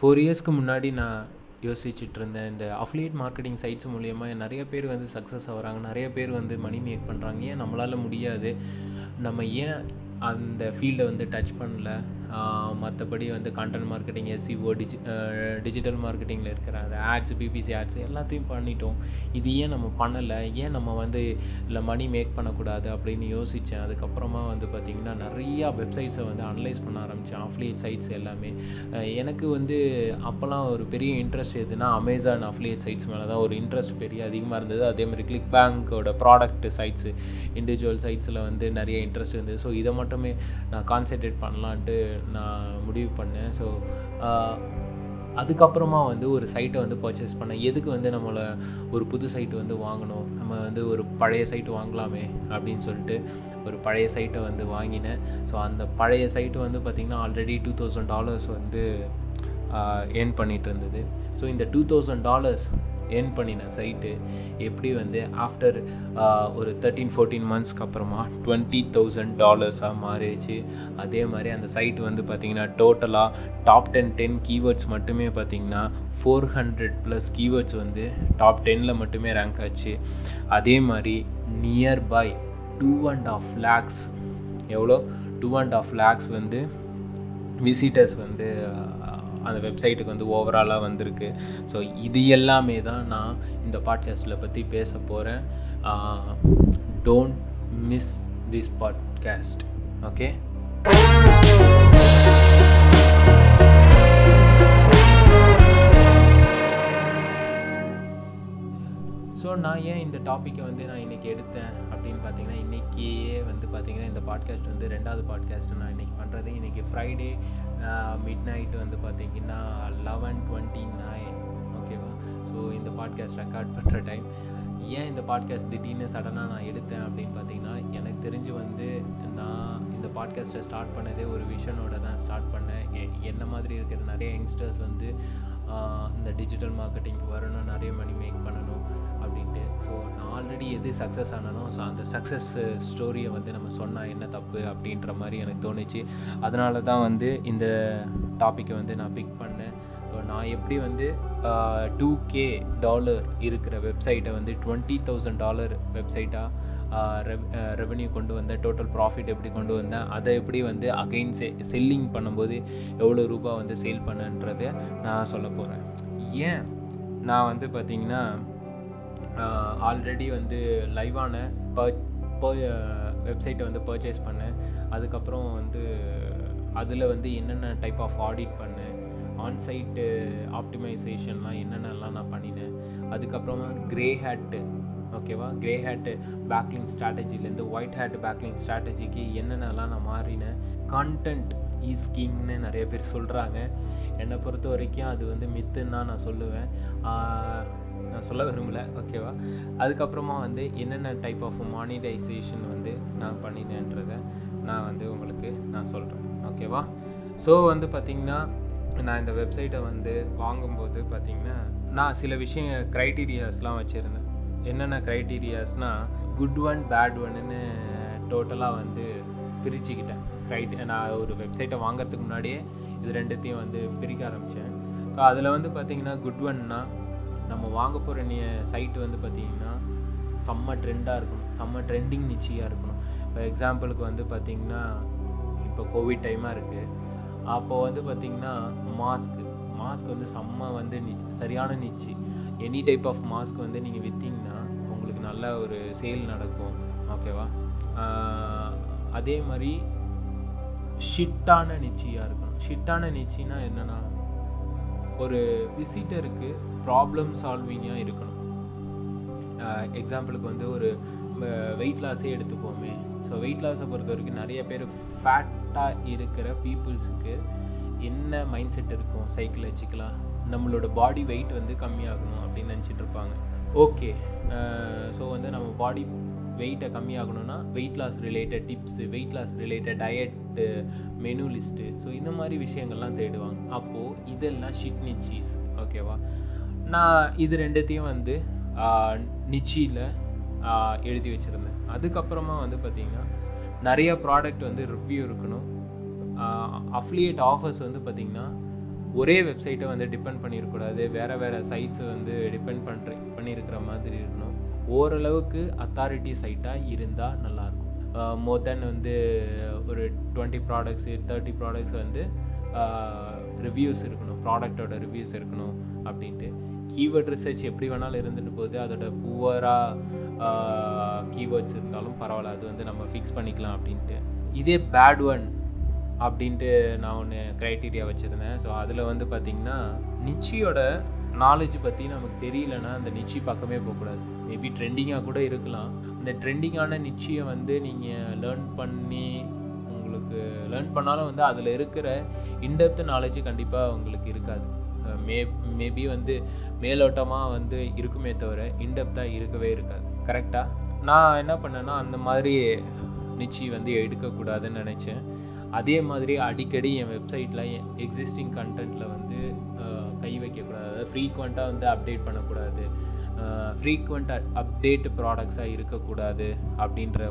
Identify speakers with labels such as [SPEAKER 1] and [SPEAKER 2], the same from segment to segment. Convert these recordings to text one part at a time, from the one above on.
[SPEAKER 1] Four இயர்ஸ்க்கு முன்னாடி நான் யோசிச்சுட்டு இருந்தேன். இந்த அஃப்லியேட் மார்க்கெட்டிங் சைட்ஸ் மூலயமா நிறைய பேர் வந்து சக்ஸஸ் ஆகுறாங்க. நிறைய பேர் வந்து மணி மேக் பண்ணுறாங்க ஏன் நம்மளால் முடியாது? நம்ம ஏன் அந்த ஃபீல்டை வந்து டச் பண்ணல? மற்றபடி வந்து content marketing SEO digi digital மார்க்கெட்டிங்கில் இருக்கிற அந்த ஆட்ஸ் பிபிசி ஆட்ஸ் எல்லாத்தையும் பண்ணிட்டோம். இது ஏன் நம்ம பண்ணலை? ஏன் நம்ம வந்து இல்லை மணி மேக் பண்ணக்கூடாது அப்படின்னு யோசித்தேன் அதுக்கப்புறமா வந்து பார்த்திங்கன்னா நிறையா வெப்சைட்ஸை வந்து அனலைஸ் பண்ண ஆரம்பித்தேன் அஃப்லியேட் சைட்ஸ் எல்லாமே. எனக்கு வந்து அப்போல்லாம் ஒரு பெரிய இன்ட்ரெஸ்ட் எதுனா அமேசான் அஃப்லியேட் சைட்ஸ் மேலே தான் ஒரு இன்ட்ரெஸ்ட் பெரிய அதிகமாக இருந்தது. அதே மாதிரி கிளிக் பேங்க்கோட ப்ராடக்ட் சைட்ஸு இண்டிவிஜுவல் சைட்ஸில் வந்து நிறைய இன்ட்ரெஸ்ட் இருந்தது. ஸோ இதை மட்டுமே நான் கான்சென்ட்ரேட் பண்ணலான்ட்டு நான் முடிவு பண்ணேன். ஸோ அதுக்கப்புறமா வந்து ஒரு சைட்டை வந்து பர்ச்சேஸ் பண்ணேன். எதுக்கு வந்து நம்மளை ஒரு புது சைட்டு வந்து வாங்கணும்? நம்ம வந்து ஒரு பழைய சைட்டு வாங்கலாமே அப்படின்னு சொல்லிட்டு ஒரு பழைய சைட்டை வந்து வாங்கினேன். ஸோ அந்த பழைய சைட்டு வந்து பார்த்திங்கன்னா ஆல்ரெடி டூ தௌசண்ட் டாலர்ஸ் வந்து ஏர்ன் பண்ணிகிட்டு இருந்தது. ஸோ இந்த டூ தௌசண்ட் டாலர்ஸ் ஏர்ன் பண்ணின சைட்டு எப்படி வந்து ஆஃப்டர் ஒரு தேர்ட்டீன் ஃபோர்டீன் மந்த்ஸ்க்கு அப்புறமா டுவெண்ட்டி தௌசண்ட் டாலர்ஸாக மாறிடுச்சு. அதே மாதிரி அந்த சைட் வந்து பார்த்திங்கன்னா டோட்டலாக டாப் டென் டென் கீவேர்ட்ஸ் மட்டுமே பார்த்திங்கன்னா ஃபோர் ஹண்ட்ரட் ப்ளஸ் கீவேர்ட்ஸ் வந்து டாப் டென்னில் மட்டுமே ரேங்க் ஆச்சு. அதே மாதிரி nearby two and half lakhs எவ்வளோ? டூ அண்ட் ஆஃப் லேக்ஸ் வந்து விசிட்டர்ஸ் வந்து அந்த வெப்சைட்டுக்கு வந்து ஓவராலாக வந்திருக்கு. ஸோ இது எல்லாமே தான் நான் இந்த பாட்காஸ்ட்டில் பற்றி பேச போகிறேன் don't miss this podcast okay so நான் ஏன் இந்த டாப்பிக்கை வந்து நான் இன்றைக்கி எடுத்தேன் அப்படின்னு பார்த்தீங்கன்னா இன்றைக்கியே வந்து பார்த்தீங்கன்னா இந்த பாட்காஸ்ட் வந்து ரெண்டாவது பாட்காஸ்ட்டு நான் இன்றைக்கி பண்ணுறது இன்றைக்கி ஃப்ரைடே மிட் நைட் வந்து பார்த்தீங்கன்னா லெவன் டுவெண்ட்டி நைன் ஓகேவா ஸோ இந்த பாட்காஸ்ட் ரெக்கார்ட் பண்ணுற டைம் ஏன் இந்த பாட்காஸ்ட் திடீர்னு சடனாக நான் எடுத்தேன் அப்படின்னு பார்த்தீங்கன்னா எனக்கு தெரிஞ்சு வந்து நான் இந்த பாட்காஸ்ட்டை ஸ்டார்ட் பண்ணதே ஒரு விஷனோட தான் ஸ்டார்ட் பண்ணேன். என்ன மாதிரி இருக்கிற நிறைய யங்ஸ்டர்ஸ் வந்து இந்த டிஜிட்டல் மார்க்கெட்டிங்க்கு வரணும் நிறைய மணி மேக் பண்ணணும் அப்படின்ட்டு. ஆல்ரெடி எது சக்ஸஸ் ஆனாலும் ஸோ அந்த சக்ஸஸ் ஸ்டோரியை வந்து நம்ம சொன்னால் என்ன தப்பு அப்படின்ற மாதிரி எனக்கு தோணுச்சு. அதனால தான் வந்து இந்த டாப்பிக்கை வந்து நான் பிக் பண்ணேன். ஸோ நான் எப்படி வந்து டூ கே டாலர் இருக்கிற வெப்சைட்டை வந்து டுவெண்ட்டி தௌசண்ட் டாலர் வெப்சைட்டாக ரெவென்யூ கொண்டு வந்தேன் டோட்டல் ப்ராஃபிட் எப்படி கொண்டு வந்தேன் அதை எப்படி வந்து அகைன் செ செல்லிங் பண்ணும்போது எவ்வளோ ரூபாய் வந்து சேல் பண்ணன்றதை நான் சொல்ல போகிறேன் ஏன்? நான் வந்து பார்த்திங்கன்னா ஆல்ரெடி வந்து லைவான வெப்சைட்டை வந்து பர்ச்சேஸ் பண்ணேன். அதுக்கப்புறம் வந்து அதில் வந்து என்னென்ன டைப் ஆஃப் ஆடிட் பண்ணேன். ஆன்சைட்டு ஆப்டிமைசேஷன்லாம் என்னென்னலாம் நான் பண்ணினேன். அதுக்கப்புறமா க்ரே ஹேட்டு ஓகேவா க்ரே ஹேட்டு பேக்லிங் ஸ்ட்ராட்டஜிலேருந்து ஒயிட் ஹேட் பேக்லிங் ஸ்ட்ராட்டஜிக்கு என்னென்னலாம் நான் மாறினேன். கான்டென்ட் ஈஸ் கிங்னு நிறைய பேர் சொல்கிறாங்க என்னை பொறுத்த வரைக்கும் அது வந்து மித்துன்னு தான் நான் சொல்லுவேன். நான் சொல்ல விரும்பல ஓகேவா அதுக்கப்புறமா வந்து என்னென்ன டைப் ஆஃப் மானிடைசேஷன் வந்து நான் பண்ணினேன்றதை நான் வந்து உங்களுக்கு நான் சொல்கிறேன் ஓகேவா ஸோ வந்து பார்த்திங்கன்னா நான் இந்த வெப்சைட்டை வந்து வாங்கும்போது பார்த்திங்கன்னா நான் சில விஷய க்ரைட்டீரியாஸ்லாம் வச்சுருந்தேன். என்னென்ன க்ரைட்டீரியாஸ்னால் குட் ஒன் பேட் ஒன்னு டோட்டலாக வந்து பிரிச்சுக்கிட்டேன். ரைட் நான் ஒரு வெப்சைட்டை வாங்குறதுக்கு முன்னாடியே இது ரெண்டுத்தையும் வந்து பிரிக்க ஆரம்பித்தேன் ஸோ அதில் வந்து பார்த்திங்கன்னா குட் ஒன்னா நம்ம வாங்க போகிற நீ சைட்டு வந்து பார்த்திங்கன்னா செம்ம ட்ரெண்டாக இருக்கணும். செம்ம ட்ரெண்டிங் நிச்சயாக இருக்கணும். இப்போ எக்ஸாம்பிளுக்கு வந்து பார்த்திங்கன்னா இப்போ கோவிட் டைமாக இருக்குது அப்போ வந்து பார்த்திங்கன்னா மாஸ்க் மாஸ்க் வந்து செம்ம வந்து நிச் சரியான niche. Any type of mask வந்து நீங்கள் விற்றீங்கன்னா உங்களுக்கு நல்ல ஒரு சேல் நடக்கும். ஓகேவா அதே மாதிரி ஷிட்டான நிச்சயாக இருக்கணும். ஷிட்டான நிச்சின்னா என்னென்னா ஒரு விசிட்டருக்கு ப்ராப்ளம் சால்விங்காக இருக்கணும். எக்ஸாம்பிளுக்கு வந்து ஒரு வெயிட் லாஸே எடுத்துப்போமே. ஸோ வெயிட் லாஸை பொறுத்த வரைக்கும் நிறைய பேர் ஃபேட்டாக இருக்கிற பீப்புள்ஸுக்கு என்ன மைண்ட் செட் இருக்கும் சைக்கலாஜிக்கலாக நம்மளோட பாடி வெயிட் வந்து கம்மியாகணும் அப்படின்னு நினச்சிட்டு இருப்பாங்க. ஓகே ஸோ வந்து நம்ம பாடி வெயிட்டை கம்மியாகணும்னா weight loss related tips weight loss related diet menu list so இந்த மாதிரி விஷயங்கள்லாம் தேடுவாங்க. அப்போது இதெல்லாம் ஷிட்னி சீஸ் ஓகேவா நான் இது ரெண்டுத்தையும் வந்து நிச்சியில் எழுதி வச்சுருந்தேன். அதுக்கப்புறமா வந்து பார்த்திங்கன்னா நிறைய ப்ராடக்ட் வந்து ரிவ்யூ இருக்கணும். அஃப்லியேட் ஆஃபர்ஸ் வந்து பார்த்திங்கன்னா ஒரே வெப்சைட்டை வந்து டிபெண்ட் பண்ணியிருக்கூடாது வேறு வேறு சைட்ஸை வந்து டிபெண்ட் பண்ணுற பண்ணியிருக்கிற மாதிரி இருக்கணும். ஓரளவுக்கு அத்தாரிட்டி சைட்டாக இருந்தால் நல்லாயிருக்கும் மோர் தென் வந்து ஒரு டுவெண்ட்டி ப்ராடக்ட்ஸு தேர்ட்டி ப்ராடக்ட்ஸ் வந்து ரிவ்யூஸ் இருக்கணும். ப்ராடக்டோட ரிவ்யூஸ் இருக்கணும் அப்படின்ட்டு. கீவேர்ட் ரிசர்ச் எப்படி வேணாலும் இருந்துட்டு போகுது. அதோட புவராக கீவேர்ட்ஸ் இருந்தாலும் பரவாயில்ல. அது வந்து நம்ம ஃபிக்ஸ் பண்ணிக்கலாம் அப்படின்ட்டு. இதே பேட் ஒன் அப்படின்ட்டு நான் ஒன்று க்ரைட்டீரியா வச்சுருந்தேன். ஸோ அதில் வந்து பார்த்திங்கன்னா நிச்சியோட நாலேஜ் பற்றி நமக்கு தெரியலன்னா அந்த நிச்சி பக்கமே போகக்கூடாது. மேபி ட்ரெண்டிங்காக கூட இருக்கலாம். அந்த ட்ரெண்டிங்கான நிச்சியை வந்து நீங்கள் லேர்ன் பண்ணி உங்களுக்கு லேர்ன் பண்ணாலும் வந்து அதில் இருக்கிற இன்டெப்த் நாலேஜ் கண்டிப்பாக உங்களுக்கு இருக்காது. Uh, மே மேபி வந்து மேலோட்டமாக வந்து இருக்குமே தவிர இன்டெப்த்தாக இருக்கவே இருக்காது. கரெக்டாக நான் என்ன பண்ணேன்னா அந்த மாதிரி நிச்சி வந்து எடுக்கக்கூடாதுன்னு நினச்சேன். அதே மாதிரி அடிக்கடி என் வெப்சைட்டில் என் எக்ஸிஸ்டிங் கண்டென்ட்டில் வந்து கை வைக்கக்கூடாது. அதாவது ஃப்ரீக்வெண்ட்டாக வந்து அப்டேட் பண்ணக்கூடாது. ஃப்ரீக்வெண்ட் அப்டேட் ப்ராடக்ட்ஸாக இருக்கக்கூடாது அப்படின்ற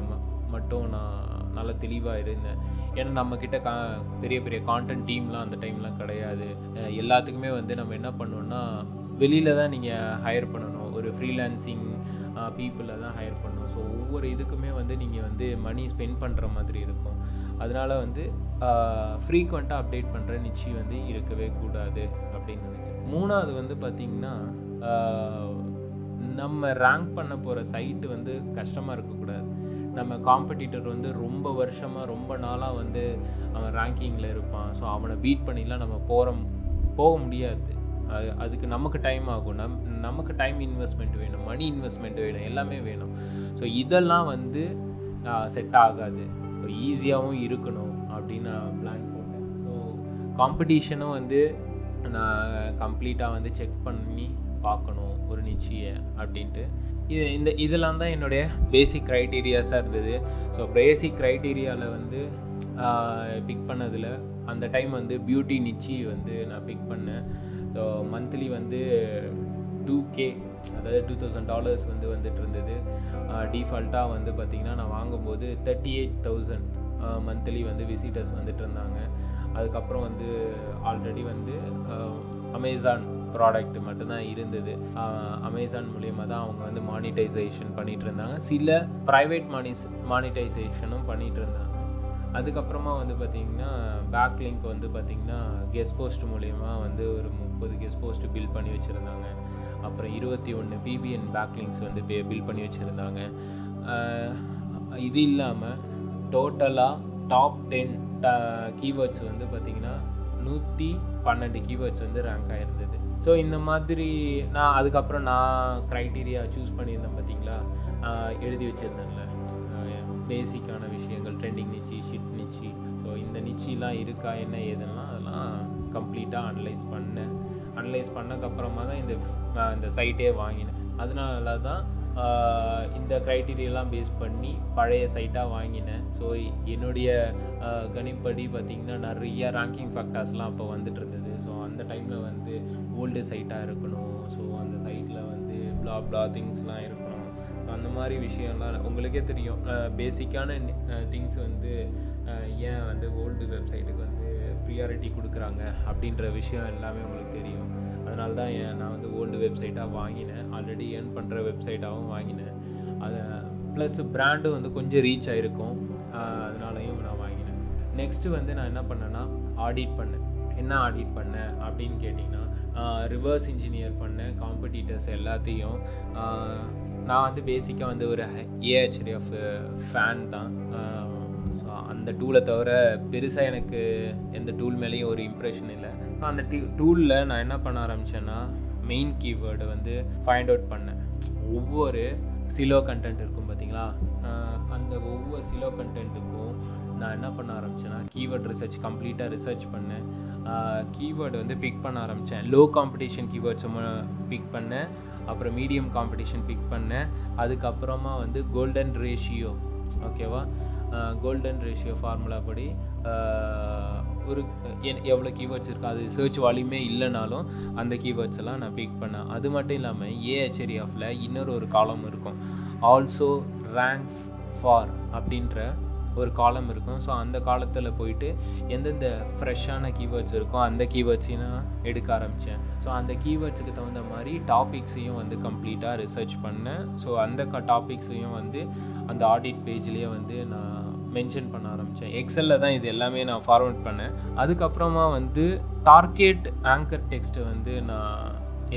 [SPEAKER 1] மட்டும் நான் நல்லா தெளிவாக இருந்தேன். ஏன்னா நம்மக்கிட்ட கா பெரிய பெரிய கான்டென்ட் டீம்லாம் அந்த டைம்லாம் கிடையாது. எல்லாத்துக்குமே வந்து நம்ம என்ன பண்ணுவோன்னா வெளியில் தான் நீங்கள் ஹையர் பண்ணணும். ஒரு ஃப்ரீலான்சிங் பீப்புளை தான் ஹையர் பண்ணணும். ஸோ ஒவ்வொரு இதுக்குமே வந்து நீங்கள் வந்து மணி ஸ்பெண்ட் பண்ணுற மாதிரி இருக்கும். அதனால் வந்து ஃப்ரீக்வெண்ட்டாக அப்டேட் பண்ணுற நிச்சயம் வந்து இருக்கவே கூடாது அப்படின்னு நினச்சி மூணாவது வந்து பார்த்திங்கன்னா நம்ம ரேங்க் பண்ண போகிற சைட்டு வந்து கஷ்டமாக இருக்கக்கூடாது. நம்ம காம்படிட்டர் வந்து ரொம்ப வருஷமாக ரொம்ப நாளாக வந்து அவன் ரேங்கிங்கில் இருப்பான். ஸோ அவனை பீட் பண்ணிலாம் நம்ம போகிற போக முடியாது. அது அதுக்கு நமக்கு டைம் ஆகும். நம் நமக்கு டைம் இன்வெஸ்ட்மெண்ட் வேணும். மணி இன்வெஸ்ட்மெண்ட் வேணும். எல்லாமே வேணும். ஸோ இதெல்லாம் வந்து செட் ஆகாது. ஸோ ஈஸியாகவும் இருக்கணும் அப்படின்னு நான் பிளான் போட்டேன். ஸோ காம்படிஷனும் வந்து நான் கம்ப்ளீட்டாக வந்து செக் பண்ணி பார்க்கணும். ஒரு நிச்சய அப்படின்ட்டு. இது இந்த இதெல்லாம் தான் என்னுடைய பேசிக் க்ரைட்டீரியாஸாக இருந்தது. ஸோ பேசிக் க்ரைட்டீரியாவில் வந்து பிக் பண்ணதில் அந்த டைம் வந்து பியூட்டி நிச்சி வந்து நான் பிக் பண்ணேன். மந்த்லி வந்து டூ கே அதாவது டூ தௌசண்ட் டாலர்ஸ் வந்து வந்துட்டு இருந்தது டிஃபால்ட்டாக வந்து பார்த்திங்கன்னா நான் வாங்கும்போது தேர்ட்டி எயிட் தௌசண்ட் மந்த்லி வந்து விசிட்டர்ஸ் வந்துட்டு இருந்தாங்க அதுக்கப்புறம் வந்து ஆல்ரெடி வந்து அமேசான் ப்ராடக்ட் மட்டும்தான் இருந்தது. அமேசான் மூலியமாக தான் அவங்க வந்து மானிட்டைசேஷன் பண்ணிட்டு இருந்தாங்க சில ப்ரைவேட் மானிஸ் மானிட்டைசேஷனும் பண்ணிட்டு இருந்தாங்க அதுக்கப்புறமா வந்து பார்த்தீங்கன்னா பேக் லிங்க் வந்து பார்த்தீங்கன்னா கெஸ்ட் போஸ்ட் மூலயமா வந்து ஒரு முப்பது கெஸ்ட் போஸ்ட் பில் பண்ணி வச்சுருந்தாங்க. அப்புறம் இருபத்தி ஒன்று பிபிஎன் பேக் லிங்க்ஸ் வந்து பில் பண்ணி வச்சுருந்தாங்க. இது இல்லாமல் டோட்டலாக டாப் டென் கீவேர்ட்ஸ் வந்து பார்த்திங்கன்னா நூற்றி பன்னெண்டு கீவேர்ட்ஸ் வந்து ரேங்க் ஆகிருந்தது ஸோ இந்த மாதிரி நான் அதுக்கப்புறம் நான் க்ரைட்டீரியா சூஸ் பண்ணியிருந்தேன் பார்த்தீங்களா எழுதி வச்சுருந்தேன்ல. பேசிக்கான விஷயங்கள் ட்ரெண்டிங் நிச்சி இந்த இருக்கா என்ன ஏதுன்னா அதெல்லாம் கம்ப்ளீட்டாக அனலைஸ் பண்ணேன். அனலைஸ் பண்ணக்கப்புறமா தான் இந்த இந்த சைட்டே வாங்கினேன். அதனால தான் இந்த க்ரைட்டீரியெல்லாம் பேஸ் பண்ணி பழைய சைட்டாக வாங்கினேன். ஸோ என்னுடைய கணிப்படி பார்த்திங்கன்னா நிறைய ரேங்கிங் ஃபேக்டர்ஸ்லாம் அப்போ வந்துட்டு இருந்தது. ஸோ அந்த டைமில் வந்து ஓல்டு சைட்டாக இருக்கணும். ஸோ அந்த சைட்டில் வந்து ப்ளா ப்ளா திங்ஸ்லாம் இருக்கணும். ஸோ அந்த மாதிரி விஷயம்லாம் உங்களுக்கே தெரியும். பேசிக்கான திங்ஸ் வந்து ஏன் வந்து ஓல்டு வெப்சைட்டுக்கு வந்து ப்ரியாரிட்டி கொடுக்குறாங்க அப்படின்ற விஷயம் எல்லாமே உங்களுக்கு தெரியும். அதனால தான் நான் வந்து ஓல்டு வெப்சைட்டாக வாங்கினேன். ஆல்ரெடி ஏர்ன் பண்ணுற வெப்சைட்டாகவும் வாங்கினேன். அதை ப்ளஸ் பிராண்டும் வந்து கொஞ்சம் ரீச் ஆகிருக்கும் அதனாலையும் நான் வாங்கினேன். நெக்ஸ்ட்டு வந்து நான் என்ன பண்ணேன்னா ஆடிட் பண்ணேன். என்ன ஆடிட் பண்ணேன் அப்படின்னு கேட்டிங்கன்னா ரிவர்ஸ் இன்ஜினியர் பண்ணேன். காம்படிட்டர்ஸ் எல்லாத்தையும். நான் வந்து பேசிக்காக வந்து ஒரு ஏஹெச்டிஎஃப் ஃபேன் தான். அந்த டூலை தவிர பெருசாக எனக்கு எந்த டூல் மேலேயும் ஒரு இம்ப்ரெஷன் இல்லை. ஸோ அந்த டீ டூலில் நான் என்ன பண்ண ஆரம்பித்தேன்னா மெயின் கீவேர்டு வந்து ஃபைண்ட் அவுட் பண்ணேன். ஒவ்வொரு சிலோ கண்டென்ட் இருக்கும் பார்த்தீங்களா அந்த ஒவ்வொரு சிலோ கண்டென்ட்டுக்கும் நான் என்ன பண்ண ஆரம்பித்தேன்னா கீவேர்ட் ரிசர்ச் கம்ப்ளீட்டாக ரிசர்ச் பண்ணேன். கீவேர்டு வந்து பிக் பண்ண ஆரம்பித்தேன் லோ காம்படிஷன் கீவேர்ட்ஸ் பிக் பண்ணேன். அப்புறம் மீடியம் காம்படிஷன் பிக் பண்ணேன். அதுக்கப்புறமா வந்து கோல்டன் ரேஷியோ ஓகேவா கோல்டன் ரேஷியோ ஃபார்முலா படி ஒரு எவ்வளோ கீவேர்ட்ஸ் இருக்கோ அது சர்ச் வால்யூமே இல்லைனாலும் அந்த கீவேர்ட்ஸ் எல்லாம் நான் பிக் பண்ணேன் அது மட்டும் இல்லாமல் ஏஹெச்டிஎஃப்ல இன்னொரு ஒரு காலம் இருக்கும். ஆல்சோ ரேங்க்ஸ் ஃபார் அப்படின்ற ஒரு காலம் இருக்கும். ஸோ அந்த காலத்தில் போயிட்டு எந்தெந்த ஃப்ரெஷ்ஷான கீவேர்ட்ஸ் இருக்கோ அந்த கீவேர்ட்ஸையும் நான் எடுக்க ஆரம்பித்தேன் ஸோ அந்த கீவேர்ட்ஸுக்கு தகுந்த மாதிரி டாபிக்ஸையும் வந்து கம்ப்ளீட்டாக ரிசர்ச் பண்ணேன். ஸோ அந்த டாபிக்ஸையும் வந்து அந்த ஆடிட் பேஜ்லேயே வந்து நான் மென்ஷன் பண்ண ஆரம்பித்தேன் எக்ஸலில் தான் இது எல்லாமே நான் ஃபார்வர்ட் பண்ணேன். அதுக்கப்புறமா வந்து டார்கெட் ஆங்கர் டெக்ஸ்ட் வந்து நான்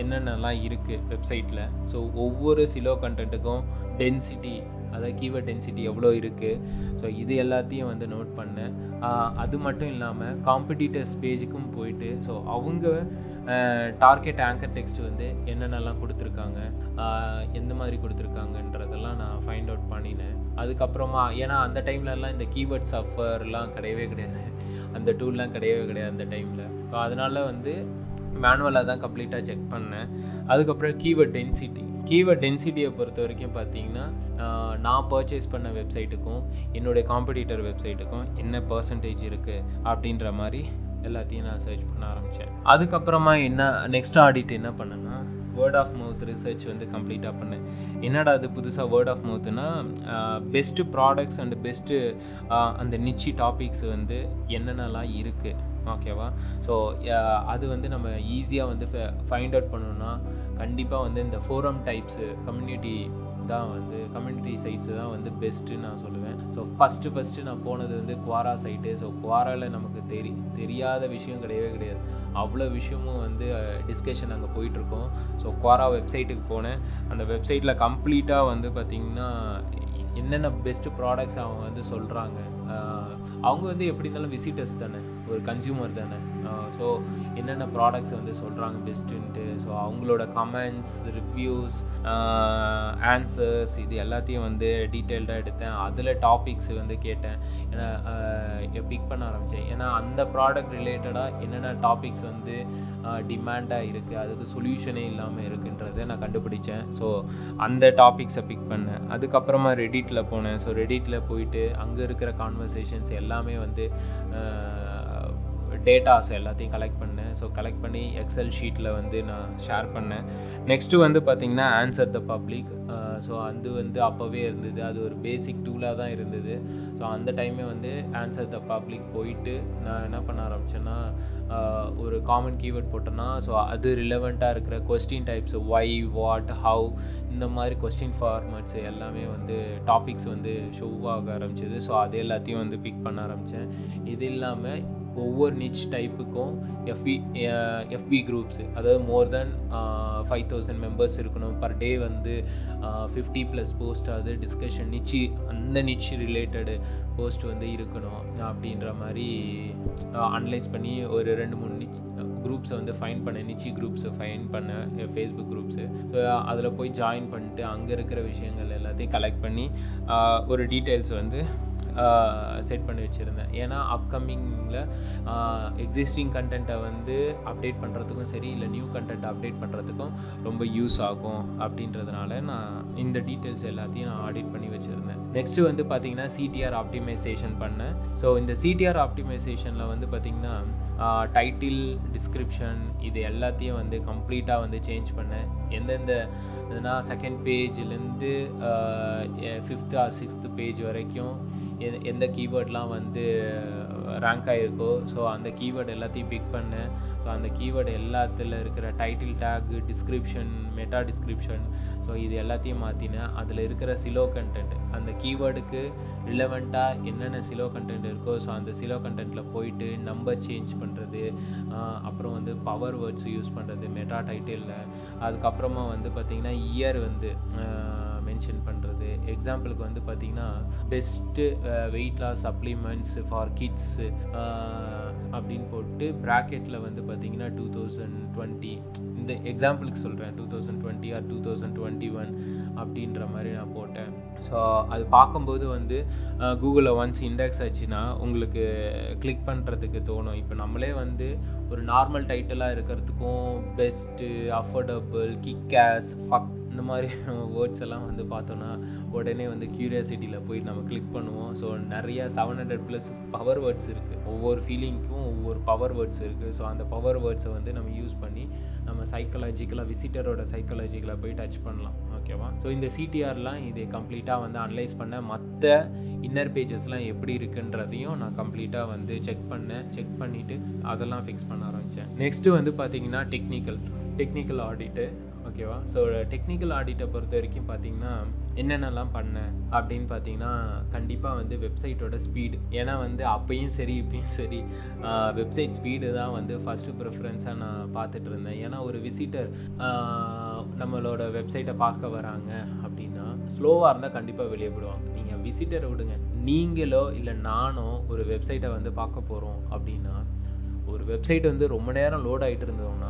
[SPEAKER 1] என்னென்னலாம் இருக்குது வெப்சைட்டில் ஸோ ஒவ்வொரு சிலோ கண்டென்ட்டுக்கும் டென்சிட்டி அதாவது கீவேர்ட் டென்சிட்டி எவ்வளோ இருக்குது ஸோ இது எல்லாத்தையும் வந்து நோட் பண்ணேன். அது மட்டும் இல்லாமல் காம்படிட்டர்ஸ் பேஜுக்கும் போயிட்டு ஸோ அவங்க டார்கெட் ஆங்கர் டெக்ஸ்ட் வந்து என்னென்னலாம் கொடுத்துருக்காங்க எந்த மாதிரி கொடுத்துருக்காங்கன்றதெல்லாம் நான் ஃபைண்ட் அவுட் பண்ணினேன். அதுக்கப்புறமா ஏன்னா அந்த டைம்லலாம் இந்த கீபோர்ட் சஃபர்லாம் கிடையவே கிடையாது. அந்த டூல்லாம் கிடையவே கிடையாது அந்த டைமில் ஸோ அதனால் வந்து மேனுவலாக தான் கம்ப்ளீட்டாக செக் பண்ணேன். அதுக்கப்புறம் கீவேர்ட் டென்சிட்டி கீவேர்ட் டென்சிட்டியை பொறுத்த வரைக்கும் பார்த்தீங்கன்னா நான் பர்ச்சேஸ் பண்ண வெப்சைட்டுக்கும் என்னுடைய காம்படிட்டர் வெப்சைட்டுக்கும் என்ன பர்சன்டேஜ் இருக்குது அப்படின்ற மாதிரி எல்லாத்தையும் நான் சர்ச் பண்ண ஆரம்பித்தேன் அதுக்கப்புறமா என்ன நெக்ஸ்ட் ஆடிட் என்ன பண்ணேன்னா வேர்ட் ஆஃப் மவுத் ரிசர்ச் வந்து கம்ப்ளீட்டாக பண்ணேன். என்னடா அது புதுசாக வேர்ட் ஆஃப் மவுத்துனா பெஸ்ட்டு ப்ராடக்ட்ஸ் அண்ட் பெஸ்ட்டு அந்த நிச்சி டாபிக்ஸ் வந்து என்னென்னலாம் இருக்குது ஓகேவா ஸோ அது வந்து நம்ம ஈஸியாக வந்து ஃபைண்ட் அவுட் பண்ணணும்னா கண்டிப்பாக வந்து இந்த ஃபோரம் டைப்ஸு கம்யூனிட்டி தான் வந்து கம்யூனிட்டி சைட்ஸு தான் வந்து பெஸ்ட்டுன்னு நான் சொல்லுவேன். ஸோ ஃபஸ்ட்டு ஃபஸ்ட்டு நான் போனது வந்து குவாரா சைட்டு ஸோ குவாராவில் நமக்கு தெரி தெரியாத விஷயம் கிடையவே கிடையாது. அவ்வளோ விஷயமும் வந்து டிஸ்கஷன் அங்கே போயிட்டுருக்கோம். ஸோ குவாரா வெப்சைட்டுக்கு போனேன். அந்த வெப்சைட்டில் கம்ப்ளீட்டாக வந்து பார்த்திங்கன்னா என்னென்ன பெஸ்ட்டு ப்ராடக்ட்ஸ் அவங்க வந்து சொல்கிறாங்க அவங்க வந்து எப்படி இருந்தாலும் விசிட்டர்ஸ் தானே. ஒரு கன்சியூமர் தானே. ஸோ என்னென்ன ப்ராடக்ட்ஸ் வந்து சொல்கிறாங்க பெஸ்ட்டுன்ட்டு ஸோ அவங்களோட கமெண்ட்ஸ் ரிவ்யூஸ் ஆன்சர்ஸ் இது எல்லாத்தையும் வந்து டீட்டெயில்டாக எடுத்தேன். அதில் டாபிக்ஸ் வந்து கேட்டேன். ஏன்னா பிக் பண்ண ஆரம்பித்தேன் ஏன்னா அந்த ப்ராடக்ட் ரிலேட்டடாக என்னென்ன டாபிக்ஸ் வந்து டிமாண்டாக இருக்குது அதுக்கு சொல்யூஷனே இல்லாமல் இருக்குன்றதை நான் கண்டுபிடிச்சேன். ஸோ அந்த டாபிக்ஸை பிக் பண்ணேன். அதுக்கப்புறமா ரெடிட்டில் போனேன். ஸோ ரெடிட்டில் போயிட்டு அங்கே இருக்கிற கான்வர்சேஷன்ஸ் எல்லாமே வந்து டேட்டாஸ் எல்லாத்தையும் கலெக்ட் பண்ணேன். ஸோ கலெக்ட் பண்ணி எக்ஸல் ஷீட்டில் வந்து நான் ஷேர் பண்ணேன். நெக்ஸ்ட்டு வந்து பார்த்திங்கன்னா ஆன்சர் த பப்ளிக் ஸோ அது வந்து அப்போவே இருந்தது. அது ஒரு பேசிக் டூலாக தான் இருந்தது. ஸோ அந்த டைமே வந்து ஆன்சர் த பப்ளிக் போயிட்டு நான் என்ன பண்ண ஆரம்பித்தேன்னா ஒரு காமன் கீவேர்ட் போட்டேன்னா ஸோ அது ரிலவெண்ட்டாக இருக்கிற question types why what how இந்த மாதிரி கொஸ்டின் ஃபார்மேட்ஸ் எல்லாமே வந்து டாபிக்ஸ் வந்து ஷோவாக ஆரம்பிச்சது. ஸோ அது எல்லாத்தையும் வந்து பிக் பண்ண ஆரம்பித்தேன் இது இல்லாமல் ஒவ்வொரு நிச் டைப்புக்கும் எஃபி எஃபி குரூப்ஸு அதாவது more than five thousand members இருக்கணும். பர் டே வந்து ஃபிஃப்டி ப்ளஸ் போஸ்ட் அது டிஸ்கஷன் நிச்சி அந்த நிச் ரிலேட்டடு போஸ்ட் வந்து இருக்கணும் அப்படின்ற மாதிரி uh, அனலைஸ் பண்ணி ஒரு ரெண்டு மூணு நிச் குரூப்ஸை uh, வந்து ஃபைன் பண்ணேன் நிச்சி குரூப்ஸை ஃபைன் பண்ணேன் ஃபேஸ்புக் குரூப்ஸு அதில் போய் ஜாயின் பண்ணிட்டு அங்கே இருக்கிற விஷயங்கள் எல்லாத்தையும் கலெக்ட் பண்ணி uh, ஒரு டீட்டெயில்ஸ் வந்து செட் பண்ணி வச்சுருந்தேன். ஏன்னா அப்கமிங்கில் எக்ஸிஸ்டிங் கண்டென்ட்டை வந்து அப்டேட் பண்ணுறதுக்கும் சரி இல்லை நியூ கண்டென்ட் அப்டேட் பண்ணுறதுக்கும் ரொம்ப யூஸ் ஆகும் அப்படின்றதுனால நான் இந்த டீட்டெயில்ஸ் எல்லாத்தையும் நான் ஆடிட் பண்ணி வச்சுருந்தேன். நெக்ஸ்ட்டு வந்து பார்த்தீங்கன்னா சிடிஆர் ஆப்டிமைசேஷன் பண்ணேன். ஸோ இந்த சிடிஆர் ஆப்டிமைசேஷனில் வந்து பார்த்தீங்கன்னா டைட்டில் டிஸ்கிரிப்ஷன் இது எல்லாத்தையும் வந்து கம்ப்ளீட்டாக வந்து சேஞ்ச் பண்ணேன். எந்தெந்த இதுனா செகண்ட் பேஜ்லேருந்து ஃபிஃப்த் ஆர் சிக்ஸ்த் பேஜ் வரைக்கும் எந்த கீவேர்ட்லாம் வந்து ரேங்க் ஆகிருக்கோ ஸோ அந்த கீவேர்டு எல்லாத்தையும் பிக் பண்ணேன் ஸோ அந்த கீவேர்டு எல்லாத்தில் இருக்கிற title tag description meta description so இது எல்லாத்தையும் மாற்றினேன் அதில் இருக்கிற சிலோ கண்டென்ட் அந்த கீவேர்டுக்கு ரிலவெண்ட்டாக என்னென்ன சிலோ கண்டென்ட் இருக்கோ ஸோ அந்த சிலோ கண்டென்ட்டில் போயிட்டு நம்பர் சேஞ்ச் பண்ணுறது அப்புறம் வந்து பவர் வேர்ட்ஸ் யூஸ் பண்ணுறது மெட்டா டைட்டிலில் அதுக்கப்புறமா வந்து பார்த்திங்கன்னா இயர் வந்து மென்ஷன் பண்ணுறது எக்ஸாம்பிளுக்கு வந்து பார்த்திங்கன்னா best weight loss supplements for kids அப்படின்னு போட்டு ப்ராக்கெட்டில் வந்து பார்த்திங்கன்னா டூ தௌசண்ட் டுவெண்ட்டி இந்த எக்ஸாம்பிளுக்கு சொல்கிறேன் two thousand twenty or two thousand twenty one அப்படின்ற மாதிரி நான் போட்டேன். ஸோ அது பார்க்கும்போது வந்து கூகுளில் ஒன்ஸ் இண்டெக்ஸ் ஆச்சுன்னா உங்களுக்கு கிளிக் பண்ணுறதுக்கு தோணும். இப்போ நம்மளே வந்து ஒரு நார்மல் டைட்டிலாக இருக்கிறதுக்கும் பெஸ்ட்டு அஃபோர்டபுள் கிக்காஸ் ஃபக் இந்த மாதிரி வேர்ட்ஸ் எல்லாம் வந்து பார்த்தோன்னா உடனே வந்து க்யூரியாசிட்டியில் போய் நம்ம கிளிக் பண்ணுவோம். ஸோ நிறைய seven hundred plus power words இருக்குது ஒவ்வொரு ஃபீலிங்க்கும் ஒவ்வொரு பவர் வேர்ட்ஸ் இருக்குது ஸோ அந்த பவர் வேர்ட்ஸை வந்து நம்ம யூஸ் பண்ணி நம்ம சைக்கலாஜிக்கலாக விசிட்டரோட சைக்கலாஜிக்கலாக போய் டச் பண்ணலாம். ஓகேவா? ஸோ இந்த சிடிஆர்லாம் இது கம்ப்ளீட்டாக வந்து அனலைஸ் பண்ண மற்ற இன்னர் பேஜஸ்லாம் எப்படி இருக்குன்றதையும் நான் கம்ப்ளீட்டாக வந்து செக் பண்ணேன். செக் பண்ணிவிட்டு அதெல்லாம் ஃபிக்ஸ் பண்ண ஆரம்பித்தேன் நெக்ஸ்ட்டு வந்து பார்த்தீங்கன்னா டெக்னிக்கல் டெக்னிக்கல் ஆடிட்டு ஓகேவா? ஸோ டெக்னிக்கல் ஆடிட்டை பொறுத்த வரைக்கும் பார்த்தீங்கன்னா என்னென்னலாம் பண்ணேன் அப்படின்னு பார்த்தீங்கன்னா கண்டிப்பாக வந்து வெப்சைட்டோட ஸ்பீடு ஏன்னா வந்து அப்பையும் சரி இப்பயும் சரி வெப்சைட் ஸ்பீடு தான் வந்து ஃபஸ்ட்டு ப்ரிஃபரன்ஸாக நான் பார்த்துட்டு இருந்தேன். ஏன்னா ஒரு விசிட்டர் நம்மளோட வெப்சைட்டை பார்க்க வராங்க அப்படின்னா ஸ்லோவாக இருந்தால் கண்டிப்பாக வெளியே போடுவாங்க நீங்கள் விசிட்டரை விடுங்க. நீங்களோ இல்லை நானோ ஒரு வெப்சைட்டை வந்து பார்க்க போகிறோம் அப்படின்னா ஒரு வெப்சைட் வந்து ரொம்ப நேரம் லோட் ஆகிட்டு இருந்தோம்னா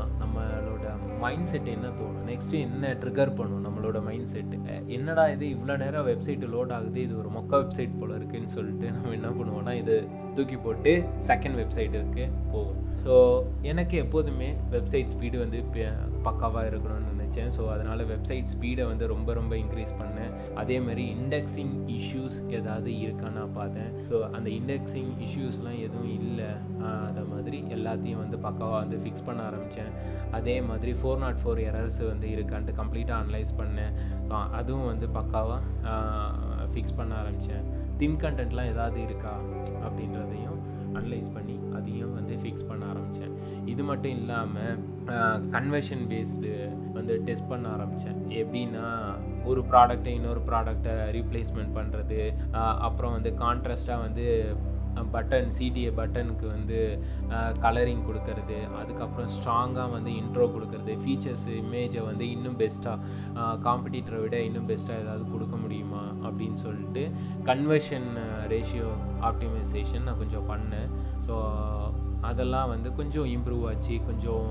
[SPEAKER 1] மைண்ட் செட் என்ன தோணும்? நெக்ஸ்ட் என்ன ட்ரிகர் பண்ணும் நம்மளோட மைண்ட் செட் என்னடா இது இவ்வளோ நேரம் வெப்சைட் லோட் ஆகுது இது ஒரு மொக்க வெப்சைட் போல இருக்குன்னு சொல்லிட்டு நம்ம என்ன பண்ணுவோம்னா இது தூக்கி போட்டு செகண்ட் வெப்சைட் இருக்கு போவோம். ஸோ எனக்கு எப்போதுமே வெப்சைட் ஸ்பீடு வந்து பக்காவாக இருக்கணும்னு நினச்சேன். ஸோ அதனால் வெப்சைட் ஸ்பீடை வந்து ரொம்ப ரொம்ப இன்க்ரீஸ் பண்ணேன். அதே மாதிரி இண்டெக்ஸிங் இஷ்யூஸ் ஏதாவது இருக்கான்னு நான் பார்த்தேன். ஸோ அந்த இண்டெக்ஸிங் இஷ்யூஸ்லாம் எதுவும் இல்லை. அதை மாதிரி எல்லாத்தையும் வந்து பக்காவாக வந்து ஃபிக்ஸ் பண்ண ஆரம்பித்தேன் அதே மாதிரி ஃபோர் நாட் ஃபோர் எரர்ஸ் வந்து இருக்கான்ட்டு கம்ப்ளீட்டாக அனலைஸ் பண்ணேன். அதுவும் வந்து பக்காவாக ஃபிக்ஸ் பண்ண ஆரம்பித்தேன் தின் கண்டென்ட்லாம் ஏதாவது இருக்கா அப்படின்றதையும் அனலைஸ் பண்ணி இது மட்டும் இல்லாமல் கன்வர்ஷன் பேஸ்டு வந்து டெஸ்ட் பண்ண ஆரம்பித்தேன் எப்படின்னா ஒரு ப்ராடக்டை இன்னொரு ப்ராடக்டை ரீப்ளேஸ்மெண்ட் பண்ணுறது அப்புறம் வந்து கான்ட்ராஸ்டாக வந்து பட்டன் சிடிஏ பட்டனுக்கு வந்து கலரிங் கொடுக்கறது அதுக்கப்புறம் ஸ்ட்ராங்காக வந்து இன்ட்ரோ கொடுக்கறது ஃபீச்சர்ஸ் இமேஜை வந்து இன்னும் பெஸ்ட்டாக காம்படிட்டரை விட இன்னும் பெஸ்ட்டாக ஏதாவது கொடுக்க முடியுமா அப்படின்னு சொல்லிட்டு கன்வர்ஷன் ரேஷியோ ஆப்டிமைசேஷன் நான் கொஞ்சம் பண்ணேன். ஸோ அதெல்லாம் வந்து கொஞ்சம் இம்ப்ரூவ் ஆச்சு. கொஞ்சம்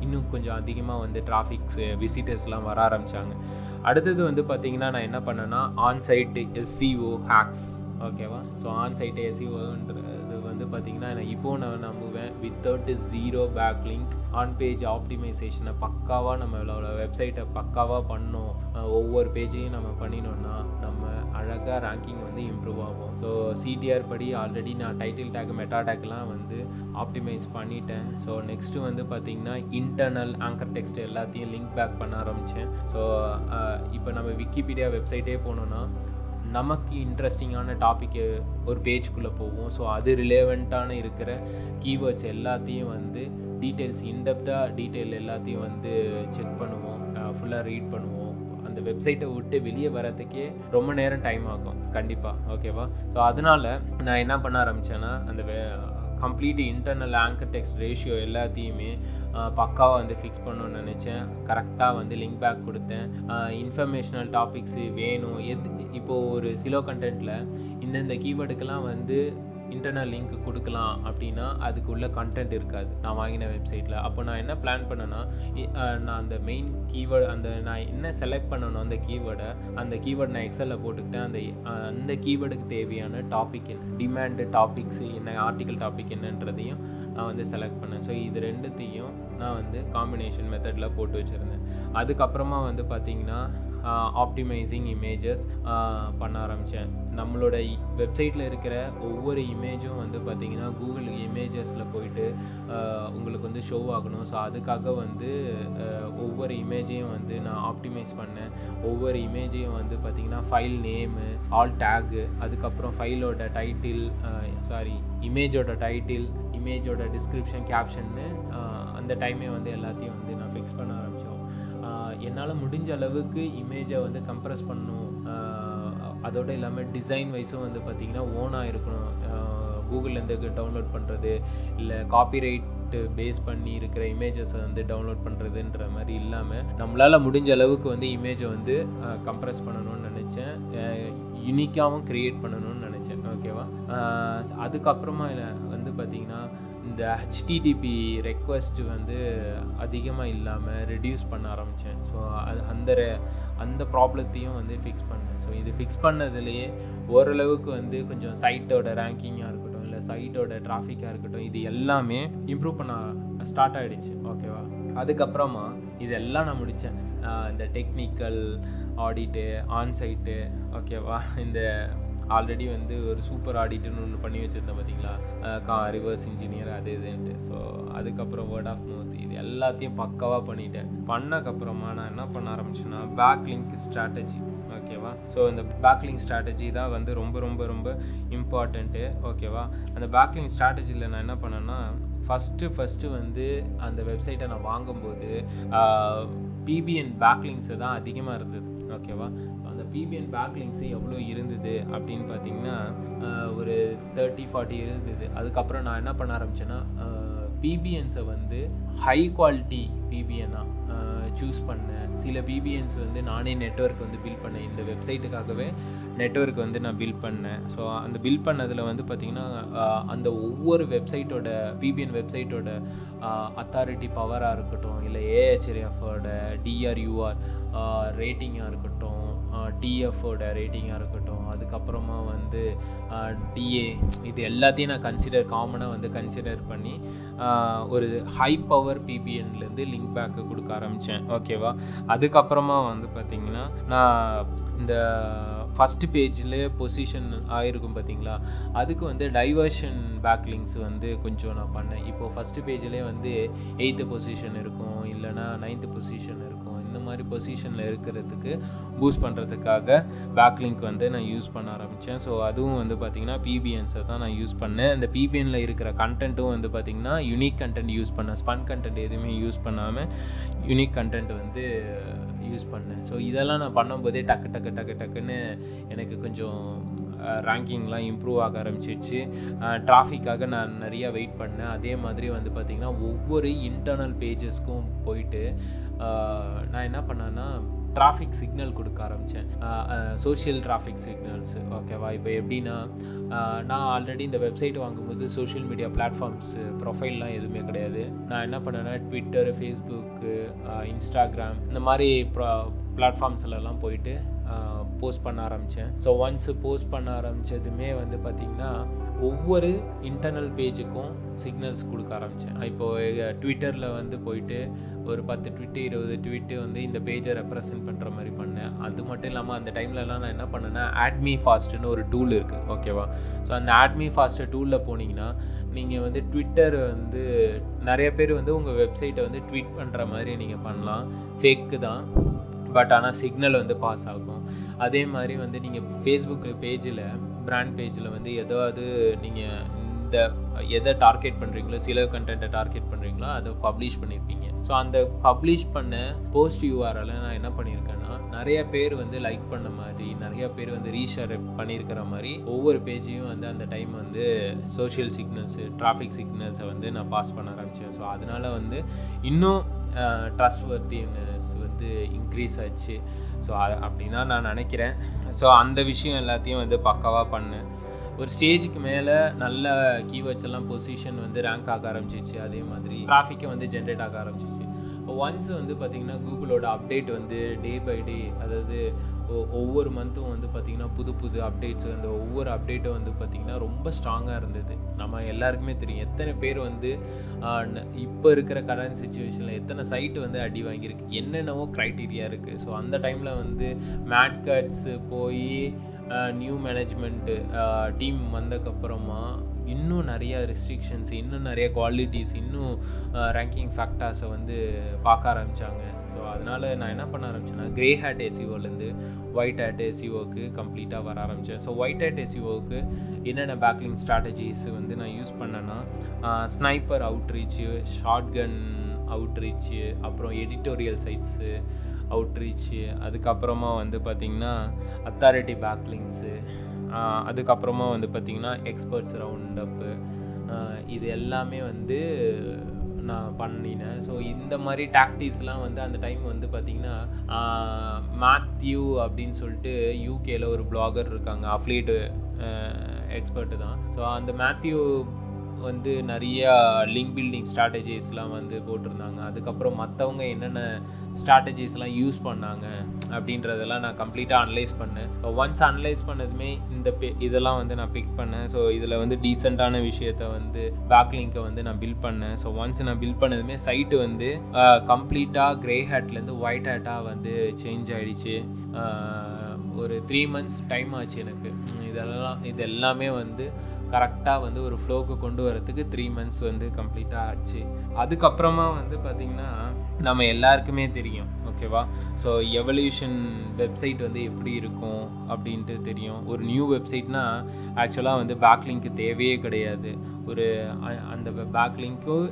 [SPEAKER 1] இன்னும் கொஞ்சம் அதிகமாக வந்து டிராஃபிக்ஸ் விசிட்டர்ஸ்லாம் வர ஆரம்பித்தாங்க அடுத்தது வந்து பார்த்தீங்கன்னா நான் என்ன பண்ணேன்னா ஆன்சைட் எஸ்சிஓ ஹேக்ஸ் ஓகேவா ஸோ ஆன்சைட் எஸ்சிஓன்றது வந்து பார்த்தீங்கன்னா நான் இப்போ நான் நம்புவேன் without zero back link on page ஆப்டிமைசேஷனை பக்காவாக நம்மளோட வெப்சைட்டை பக்காவாக பண்ணோம் ஒவ்வொரு பேஜையும் நம்ம பண்ணினோம்னா நம்ம அழகாக ரேங்கிங் வந்து இம்ப்ரூவ் ஆகும். ஸோ சிடிஆர் படி ஆல்ரெடி நான் டைட்டில் டேக் மெட்டா டேக்லாம் வந்து ஆப்டிமைஸ் பண்ணிட்டேன். ஸோ நெக்ஸ்ட்டு வந்து பார்த்தீங்கன்னா இன்டர்னல் ஆங்கர் டெக்ஸ்ட் எல்லாத்தையும் லிங்க் பேக் பண்ண ஆரம்பித்தேன் ஸோ இப்போ நம்ம விக்கிபீடியா வெப்சைட்டே போனோன்னா நமக்கு இன்ட்ரெஸ்டிங்கான டாப்பிக்கு ஒரு பேஜ்குள்ளே போவோம் ஸோ அது ரிலேவெண்ட்டான இருக்கிற கீவேர்ட்ஸ் எல்லாத்தையும் வந்து டீட்டெயில்ஸ் இன்டெப்த்தாக டீட்டெயில் எல்லாத்தையும் வந்து செக் பண்ணுவோம். ஃபுல்லாக ரீட் பண்ணுவோம். அந்த வெப்சைட்டை விட்டு வெளியே வரதுக்கே ரொம்ப நேரம் டைம் ஆகும். கண்டிப்பாக ஓகேவா ஸோ அதனால் நான் என்ன பண்ண ஆரம்பித்தேன்னா அந்த complete internal anchor text ratio எல்லாத்தையுமே பக்காவாக வந்து ஃபிக்ஸ் பண்ணணும்னு நினச்சேன். கரெக்டாக வந்து லிங்க் பேக் கொடுத்தேன். இன்ஃபர்மேஷனல் டாபிக்ஸு வேணும். எது இப்போது ஒரு சிலோ கண்டென்ட்டில் இந்தந்த கீவேர்டுக்கெல்லாம் வந்து இன்டர்னல் லிங்க் கொடுக்கலாம் அப்படின்னா அதுக்குள்ளே கண்டென்ட் இருக்காது. நான் வாங்கின வெப்சைட்டில் அப்போ நான் என்ன பிளான் பண்ணேன்னா நான் அந்த மெயின் கீவேர்டு அந்த நான் என்ன செலக்ட் பண்ணணும் அந்த கீவேர்டை அந்த கீவேர்டு நான் எக்ஸலில் போட்டுக்கிட்டேன். அந்த அந்த கீவேர்டுக்கு தேவையான டாபிக் என்ன டிமாண்டு டாபிக்ஸ் என்ன ஆர்டிக்கல் டாபிக் என்னன்றதையும் நான் வந்து செலக்ட் பண்ணேன். ஸோ இது ரெண்டுத்தையும் நான் வந்து காம்பினேஷன் மெத்தடில் போட்டு வச்சுருந்தேன். அதுக்கப்புறமா வந்து பார்த்திங்கன்னா ஆப்டிமைசிங் இமேஜஸ் பண்ண ஆரம்பித்தேன் நம்மளோட வெப்சைட்டில் இருக்கிற ஒவ்வொரு இமேஜும் வந்து பார்த்திங்கன்னா கூகுள் இமேஜஸில் போயிட்டு உங்களுக்கு வந்து ஷோ ஆகணும். ஸோ அதுக்காக வந்து ஒவ்வொரு இமேஜையும் வந்து நான் ஆப்டிமைஸ் பண்ணேன். ஒவ்வொரு இமேஜையும் வந்து பார்த்திங்கன்னா ஃபைல் நேமு ஆல் டேகு அதுக்கப்புறம் ஃபைலோட டைட்டில் சாரி இமேஜோட டைட்டில் இமேஜோட டிஸ்கிரிப்ஷன் கேப்ஷன்னு அந்த டைமே வந்து எல்லாத்தையும் வந்து நான் ஃபிக்ஸ் பண்ண ஆரம்பித்தோம் என்னால் முடிஞ்ச அளவுக்கு இமேஜை வந்து கம்ப்ரஸ் பண்ணணும் அதோடு இல்லாமல் டிசைன் வைஸும் வந்து பார்த்திங்கன்னா ஓனாக இருக்கணும். கூகுள்லேருந்து டவுன்லோட் பண்ணுறது இல்லை காப்பிரைட்டு பேஸ் பண்ணி இருக்கிற இமேஜஸை வந்து டவுன்லோட் பண்ணுறதுன்ற மாதிரி இல்லாமல் நம்மளால் முடிஞ்ச அளவுக்கு வந்து இமேஜை வந்து கம்ப்ரஸ் பண்ணணும்னு நினச்சேன். யூனிக்காகவும் க்ரியேட் பண்ணணும்னு நினச்சேன். ஓகேவா அதுக்கப்புறமா வந்து பார்த்திங்கன்னா இந்த ஹெச்டிடிபி ரெக்வஸ்ட் வந்து அதிகமாக இல்லாமல் ரெடியூஸ் பண்ண ஆரம்பித்தேன் ஸோ அது அந்த அந்த ப்ராப்ளத்தையும் வந்து ஃபிக்ஸ் பண்ணேன். ஸோ இது ஃபிக்ஸ் பண்ணதுலேயே ஓரளவுக்கு வந்து கொஞ்சம் சைட்டோட ரேங்கிங்காக இருக்கட்டும் இல்லை சைட்டோட டிராஃபிக்காக இருக்கட்டும் இது எல்லாமே இம்ப்ரூவ் பண்ண ஸ்டார்ட் ஆகிடுச்சு ஓகேவா அதுக்கப்புறமா இதெல்லாம் நான் முடித்தேன் இந்த டெக்னிக்கல் ஆடிட்டு ஆன்சைட்டு ஓகேவா இந்த ஆல்ரெடி வந்து ஒரு சூப்பர் ஆடிட்டுன்னு ஒன்று பண்ணி வச்சுருந்தேன் பார்த்தீங்களா கா ரிவர்ஸ் இன்ஜினியர் அது இதுன்ட்டு. ஸோ அதுக்கப்புறம் வேர்ட் ஆஃப் மவுத் இது எல்லாத்தையும் பக்காவாக பண்ணிட்டேன். பண்ணக்கப்புறமா நான் என்ன பண்ண ஆரம்பிச்சேன்னா பேக் லிங்க் ஸ்ட்ராட்டஜி ஓகேவா ஸோ இந்த பேக்லிங் ஸ்ட்ராட்டஜி தான் வந்து ரொம்ப ரொம்ப ரொம்ப இம்பார்ட்டண்ட்டு ஓகேவா அந்த பேக்லிங் ஸ்ட்ராட்டஜியில் நான் என்ன பண்ணேன்னா ஃபஸ்ட்டு ஃபஸ்ட்டு வந்து அந்த வெப்சைட்டை நான் வாங்கும்போது பிபிஎன் பேக்லிங்ஸு தான் அதிகமாக இருந்தது. ஓகேவா பிபிஎன் பேக்லிங்ஸு எவ்வளோ இருந்தது அப்படின்னு பார்த்தீங்கன்னா ஒரு தேர்ட்டி ஃபார்ட்டி இருந்தது. அதுக்கப்புறம் நான் என்ன பண்ண ஆரம்பித்தேன்னா பிபிஎன்ஸை வந்து ஹை குவாலிட்டி பிபிஎன்னாக சூஸ் பண்ணேன். சில பிபிஎன்ஸ் வந்து நானே நெட்ஒர்க் வந்து பில் பண்ணேன். இந்த வெப்சைட்டுக்காகவே நெட்ஒர்க் வந்து நான் பில் பண்ணேன். ஸோ அந்த பில் பண்ணதில் வந்து பார்த்திங்கன்னா அந்த ஒவ்வொரு வெப்சைட்டோட பிபிஎன் வெப்சைட்டோட அத்தாரிட்டி பவராக இருக்கட்டும் இல்லை ஏஹெச்ஆர்எஃபோட டிஆர்யூஆர் ரேட்டிங்காக இருக்கட்டும் டிஎஃப்ஓட ரேட்டிங்காக இருக்கட்டும் அதுக்கப்புறமா வந்து டிஏ இது எல்லாத்தையும் நான் கன்சிடர் காமனாக வந்து கன்சிடர் பண்ணி ஒரு ஹை பவர் பிபிஎன்லேருந்து லிங்க் பேக்கு கொடுக்க ஆரம்பித்தேன் ஓகேவா அதுக்கப்புறமா வந்து பார்த்திங்கன்னா நான் இந்த ஃபஸ்ட் பேஜில் பொசிஷன் ஆகிருக்கும் பார்த்தீங்களா அதுக்கு வந்து டைவர்ஷன் பேக்லிங்ஸ் வந்து கொஞ்சம் நான் பண்ணேன். இப்போது ஃபஸ்ட்டு பேஜ்லேயே வந்து எயித்து பொசிஷன் இருக்கும் இல்லைனா நைன்த்து பொசிஷன் இருக்கும். இந்த மாதிரி பொசிஷனில் இருக்கிறதுக்கு பூஸ்ட் பண்ணுறதுக்காக பேக்லிங்க் வந்து நான் யூஸ் பண்ண ஆரம்பித்தேன் ஸோ அதுவும் வந்து பார்த்திங்கன்னா பிபிஎன்ஸை தான் நான் யூஸ் பண்ணேன். இந்த பிபிஎனில் இருக்கிற கண்டென்ட்டும் வந்து பார்த்திங்கன்னா யூனிக் கண்டென்ட் யூஸ் பண்ணேன் ஸ்பன் கண்டென்ட் எதுவுமே யூஸ் பண்ணாமல் யூனிக் கண்டென்ட் வந்து யூஸ் பண்ணேன். ஸோ இதெல்லாம் நான் பண்ணும்போதே டக்கு டக்கு டக்கு டக்குன்னு எனக்கு கொஞ்சம் ரேங்கிங்லாம் இம்ப்ரூவ் ஆக ஆரம்பிச்சிடுச்சு டிராஃபிக்காக நான் நிறையா வெயிட் பண்ணேன். அதே மாதிரி வந்து பார்த்திங்கன்னா ஒவ்வொரு இன்டர்னல் பேஜஸ்க்கும் போயிட்டு நான் என்ன பண்ணேன்னா டிராஃபிக் சிக்னல் கொடுக்க ஆரம்பித்தேன் சோஷியல் டிராஃபிக் சிக்னல்ஸ் ஓகேவா இப்போ எப்படின்னா நான் ஆல்ரெடி இந்த வெப்சைட் வாங்கும்போது சோஷியல் மீடியா பிளாட்ஃபார்ம்ஸ் ப்ரொஃபைல்லாம் எதுவுமே கிடையாது. நான் என்ன பண்ணேன்னா ட்விட்டர் ஃபேஸ்புக்கு இன்ஸ்டாகிராம் இந்த மாதிரி ப்ரா பிளாட்ஃபார்ம்ஸ்லலாம் போயிட்டு போஸ்ட் பண்ண ஆரம்பித்தேன் ஸோ ஒன்ஸ் போஸ்ட் பண்ண ஆரம்பித்ததுமே வந்து பார்த்திங்கன்னா ஒவ்வொரு இன்டர்னல் பேஜுக்கும் சிக்னல்ஸ் கொடுக்க ஆரம்பித்தேன் இப்போது ட்விட்டரில் வந்து போயிட்டு ஒரு பத்து ட்விட்டு இருபது ட்விட்டு வந்து இந்த பேஜை ரெப்ரசன்ட் பண்ணுற மாதிரி பண்ணேன். அது மட்டும் இல்லாமல் அந்த டைம்லலாம் நான் என்ன பண்ணேன்னா ஆட்மி ஃபாஸ்ட்டுன்னு ஒரு டூல் இருக்குது ஓகேவா ஸோ அந்த ஆட்மி ஃபாஸ்ட் டூலில் போனீங்கன்னா நீங்கள் வந்து ட்விட்டர் வந்து நிறைய பேர் வந்து உங்கள் வெப்சைட்டை வந்து ட்வீட் பண்ணுற மாதிரி நீங்கள் பண்ணலாம். ஃபேக்கு தான் பட் ஆனால் சிக்னல் வந்து பாஸ் ஆகும். அதே மாதிரி வந்து நீங்கள் ஃபேஸ்புக் பேஜில் பிராண்ட் பேஜில் வந்து ஏதாவது நீங்கள் இந்த எதை டார்கெட் பண்ணுறீங்களோ சில கண்டென்ட்டை டார்கெட் பண்ணுறீங்களோ அதை பப்ளிஷ் பண்ணியிருப்பீங்க ஸோ அந்த பப்ளிஷ் பண்ண போஸ்ட் யூஆரில் நான் என்ன பண்ணியிருக்கேன்னா நிறைய பேர் வந்து லைக் பண்ண மாதிரி நிறைய பேர் வந்து ரீஷேர் பண்ணியிருக்கிற மாதிரி ஒவ்வொரு பேஜையும் வந்து அந்த டைம் வந்து சோஷியல் சிக்னல்ஸு டிராஃபிக் சிக்னல்ஸை வந்து நான் பாஸ் பண்ண ஆரம்பித்தேன் ஸோ அதனால் வந்து இன்னும் ட்ரஸ்ட் வர்த்தினஸ் வந்து இன்க்ரீஸ் ஆச்சு. ஸோ அப்படின்னா நான் நினைக்கிறேன். ஸோ அந்த விஷயம் எல்லாத்தையும் வந்து பக்காவாக பண்ணேன். ஒரு ஸ்டேஜுக்கு மேலே நல்ல கீவேர்ட்ஸ் எல்லாம் பொசிஷன் வந்து ரேங்க் ஆக ஆரம்பிச்சிச்சு. அதே மாதிரி டிராஃபிக்கை வந்து ஜென்ரேட் ஆக ஆரம்பிச்சிச்சு. ஒன்ஸ் வந்து பார்த்திங்கன்னா கூகுளோட அப்டேட் வந்து டே பை டே அதாவது ஒவ்வொரு மந்த்தும் வந்து பார்த்திங்கன்னா புது புது அப்டேட்ஸ் அந்த ஒவ்வொரு அப்டேட்டும் வந்து பார்த்திங்கன்னா ரொம்ப ஸ்ட்ராங்காக இருந்தது. நம்ம எல்லாருக்குமே தெரியும். எத்தனை பேர் வந்து இப்போ இருக்கிற கரண்ட் சுச்சுவேஷனில் எத்தனை சைட்டு வந்து அடி வாங்கியிருக்கு என்னென்னவோ க்ரைட்டீரியா இருக்குது ஸோ அந்த டைமில் வந்து மேட் கட்ஸு போய் நியூ மேனேஜ்மெண்ட்டு டீம் வந்ததுக்கப்புறமா இன்னும் நிறைய ரெஸ்ட்ரிக்ஷன்ஸ் இன்னும் நிறைய குவாலிட்டிஸ் இன்னும் ரேங்கிங் ஃபேக்டர்ஸை வந்து பார்க்க ஆரம்பித்தாங்க ஸோ அதனால் நான் என்ன பண்ண ஆரம்பிச்சேன்னா கிரே ஹேட் எஸ்இஓலேருந்து ஒயிட் ஹேட் எஸ்இஓக்கு கம்ப்ளீட்டாக வர ஆரம்பித்தேன் ஸோ ஒயிட் ஹேட் எஸ்இஓக்கு என்னென்ன பேக்லிங் ஸ்ட்ராட்டஜிஸ் வந்து நான் யூஸ் பண்ணேன்னா ஸ்னைப்பர் அவுட்ரீச்சு ஷார்ட் கன் அவுட்ரீச்சு அப்புறம் எடிட்டோரியல் சைட்ஸு அவுட்ரீச்சு அதுக்கப்புறமா வந்து பார்த்திங்கன்னா அத்தாரிட்டி பேக்லிங்ஸு அதுக்கப்புறமா வந்து பார்த்திங்கன்னா எக்ஸ்பர்ட்ஸ் ரவுண்டப்பு இது எல்லாமே வந்து நான் பண்ணினேன். ஸோ இந்த மாதிரி டாக்டிஸ்லாம் வந்து அந்த டைம் வந்து பார்த்திங்கன்னா மேத்யூ அப்படின்னு சொல்லிட்டு யூகேல ஒரு பிளாகர் இருக்காங்க அஃப்லேட்டு எக்ஸ்பர்ட்டு தான். ஸோ அந்த மேத்யூ வந்து நிறையா லிங்க் பில்டிங் ஸ்ட்ராட்டஜிஸ்லாம் வந்து போட்டிருந்தாங்க. அதுக்கப்புறம் மற்றவங்க என்னென்ன ஸ்ட்ராட்டஜிஸ்லாம் யூஸ் பண்ணாங்க அப்படின்றதெல்லாம் நான் கம்ப்ளீட்டாக அனலைஸ் பண்ணேன். ஒன்ஸ் அனலைஸ் பண்ணதுமே இந்த பே இதெல்லாம் வந்து நான் பிக் பண்ணேன். ஸோ இதில் வந்து டீசெண்டான விஷயத்த வந்து பேக்லிங்கை வந்து நான் பில்ட் பண்ணேன். ஸோ ஒன்ஸ் நான் பில்ட் பண்ணதுமே சைட்டு வந்து கம்ப்ளீட்டாக க்ரே ஹேட்லேருந்து ஒயிட் ஹேட்டாக வந்து சேஞ்ச் ஆகிடுச்சு ஒரு த்ரீ மந்த்ஸ் டைம் ஆச்சு எனக்கு. இதெல்லாம் இது எல்லாமே வந்து கரெக்டாக வந்து ஒரு ஃப்ளோக்கு கொண்டு வரத்துக்கு த்ரீ மந்த்ஸ் வந்து கம்ப்ளீட்டாக ஆச்சு. அதுக்கப்புறமா வந்து பார்த்திங்கன்னா நம்ம எல்லாருக்குமே தெரியும் ஓகேவா ஸோ எவல்யூஷன் வெப்சைட் வந்து எப்படி இருக்கும் அப்படின்ட்டு தெரியும். ஒரு நியூ வெப்சைட்னா ஆக்சுவலாக வந்து பேக்லிங்க்கு தேவையே கிடையாது. ஒரு அந்த பேக்லிங்க்கும்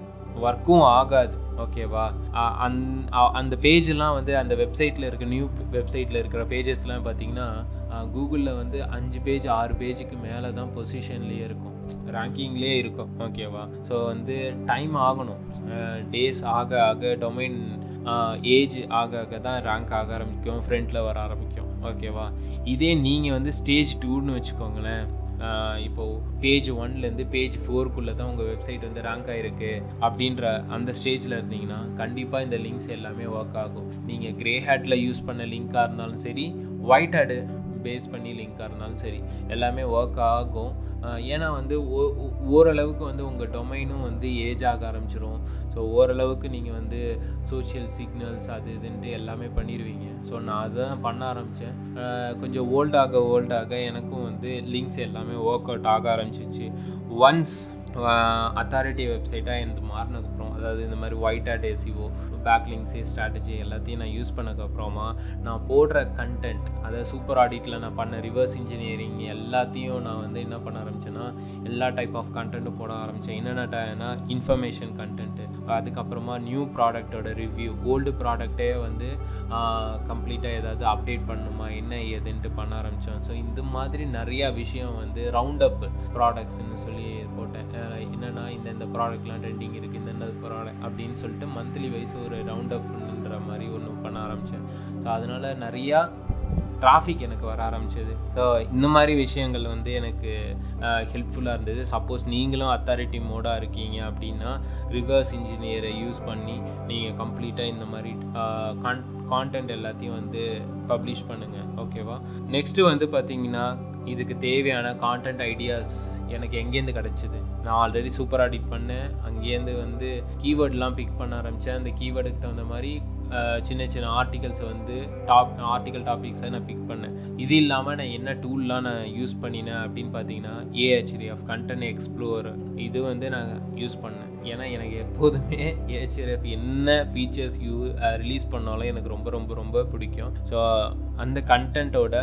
[SPEAKER 1] ஒர்க்கும் ஆகாது. ஓகேவா? அந்- அ- அந்த பேஜ்லாம் வந்து அந்த வெப்சைட்டில் இருக்க நியூ வெப்சைட்டில் இருக்கிற பேஜஸ்லாம் பார்த்தீங்கன்னா கூகுளில் வந்து அஞ்சு பேஜ் ஆறு பேஜுக்கு மேலே தான் பொசிஷன்லேயே இருக்கும். ரேங்கிங்லேயே இருக்கும். ஓகேவா? ஸோ வந்து டைம் ஆகணும். டேஸ் ஆக ஆக டொமைன் ஏஜ் ஆக ஆக தான் ரேங்க் ஆக ஆரம்பிக்கும் ஃப்ரண்ட்டில் வர ஆரம்பிக்கும். ஓகேவா? இதே நீங்கள் வந்து ஸ்டேஜ் டூன்னு வச்சுக்கோங்களேன். ஆஹ் இப்போ பேஜ் ஒன்லேருந்து பேஜ் ஃபோருக்குள்ளே தான் உங்கள் வெப்சைட் வந்து ரேங்க் ஆயிருக்கு அப்படின்ற அந்த ஸ்டேஜில் இருந்தீங்கன்னா கண்டிப்பாக இந்த லிங்க்ஸ் எல்லாமே ஒர்க் ஆகும். நீங்கள் கிரே ஹேட்டில் யூஸ் பண்ண லிங்காக இருந்தாலும் சரி ஒயிட் ஹேடு பேஸ் பண்ணி லிங்காக இருந்தாலும் சரி எல்லாமே ஒர்க் ஆகும். ஏன்னா வந்து ஓ- ஓரளவுக்கு வந்து உங்கள் டொமைனும் வந்து ஏஜ் ஆக ஆரம்பிச்சிரும். ஸோ ஓரளவுக்கு நீங்கள் வந்து சோஷியல் சிக்னல்ஸ் அது இதுன்ட்டு எல்லாமே பண்ணிடுவீங்க ஸோ நான் அதுதான் பண்ண ஆரம்பித்தேன் கொஞ்சம் ஓல்டாக ஓல்டாக எனக்கும் வந்து லிங்க்ஸ் எல்லாமே ஒர்க் அவுட் ஆக ஆரம்பிச்சிச்சு. ஒன்ஸ் அத்தாரிட்டி வெப்சைட்டாக எனக்கு மாறினதுக்கப்புறம் அதாவது இந்த மாதிரி white hat SEO backlinks strategy எல்லாத்தையும் நான் யூஸ் பண்ணக்கப்புறமா நான் போடுற கண்டென்ட் அதாவது சூப்பர் ஆடிட்டில் நான் பண்ண ரிவர்ஸ் இன்ஜினியரிங் எல்லாத்தையும் நான் வந்து என்ன பண்ண ஆரம்பிச்சேன்னா எல்லா டைப் ஆஃப் கண்டென்ட்டும் போட ஆரம்பித்தேன் என்னென்னா இன்ஃபர்மேஷன் கண்டென்ட்டு அதுக்கப்புறமா நியூ ப்ராடக்டோட ரிவ்யூ ஓல்டு ப்ராடக்ட்டே வந்து கம்ப்ளீட்டாக ஏதாவது அப்டேட் பண்ணணுமா என்ன ஏதுன்ட்டு பண்ண ஆரம்பித்தோம் ஸோ இந்த மாதிரி நிறையா விஷயம் வந்து ரவுண்ட் அப் ப்ராடக்ட்ஸ்னு சொல்லி போட்டேன். என்னென்னா இந்த இந்த ப்ராடக்ட்லாம் ட்ரெண்டிங் இருக்குது என்னது பரவாயில்ல அப்படின்னு சொல்லிட்டு மந்த்லி வைஸ் ஒரு ரவுண்ட் அப்ன்ற மாதிரி ஒன்று பண்ண ஆரம்பித்தேன் ஸோ அதனால நிறையா டிராஃபிக் எனக்கு வர ஆரம்பிச்சது. ஸோ இந்த மாதிரி விஷயங்கள் வந்து எனக்கு ஹெல்ப்ஃபுல்லாக இருந்தது. சப்போஸ் நீங்களும் அத்தாரிட்டி மோடாக இருக்கீங்க அப்படின்னா ரிவர்ஸ் இன்ஜினியரை யூஸ் பண்ணி நீங்கள் கம்ப்ளீட்டாக இந்த மாதிரி கான் கான்டென்ட் எல்லாத்தையும் வந்து பப்ளிஷ் பண்ணுங்க ஓகேவா நெக்ஸ்ட் வந்து பார்த்தீங்கன்னா இதுக்கு தேவையான கான்டென்ட் ஐடியாஸ் எனக்கு எங்கேருந்து கிடச்சிது? நான் ஆல்ரெடி சூப்பர் ஆடிட் பண்ணேன். அங்கேருந்து வந்து கீவேர்ட்லாம் பிக் பண்ண ஆரம்பித்தேன் அந்த கீவேர்டுக்கு தகுந்த மாதிரி சின்ன சின்ன ஆர்டிகல்ஸை வந்து டாப் ஆர்டிகல் டாபிக்ஸை நான் பிக் பண்ணேன். இது இல்லாமல் நான் என்ன டூல்லாம் நான் யூஸ் பண்ணினேன் அப்படின்னு பார்த்தீங்கன்னா ஏஹெச்டிஎஃப் கண்டென்ட் எக்ஸ்ப்ளோரர் இது வந்து நான் யூஸ் பண்ணேன். ஏன்னா எனக்கு எப்போதுமே ஏஹெச்டிஎஃப் என்ன ஃபீச்சர்ஸ் யூ ரிலீஸ் பண்ணாலும் எனக்கு ரொம்ப ரொம்ப ரொம்ப பிடிக்கும். ஸோ அந்த கண்டென்ட்டோட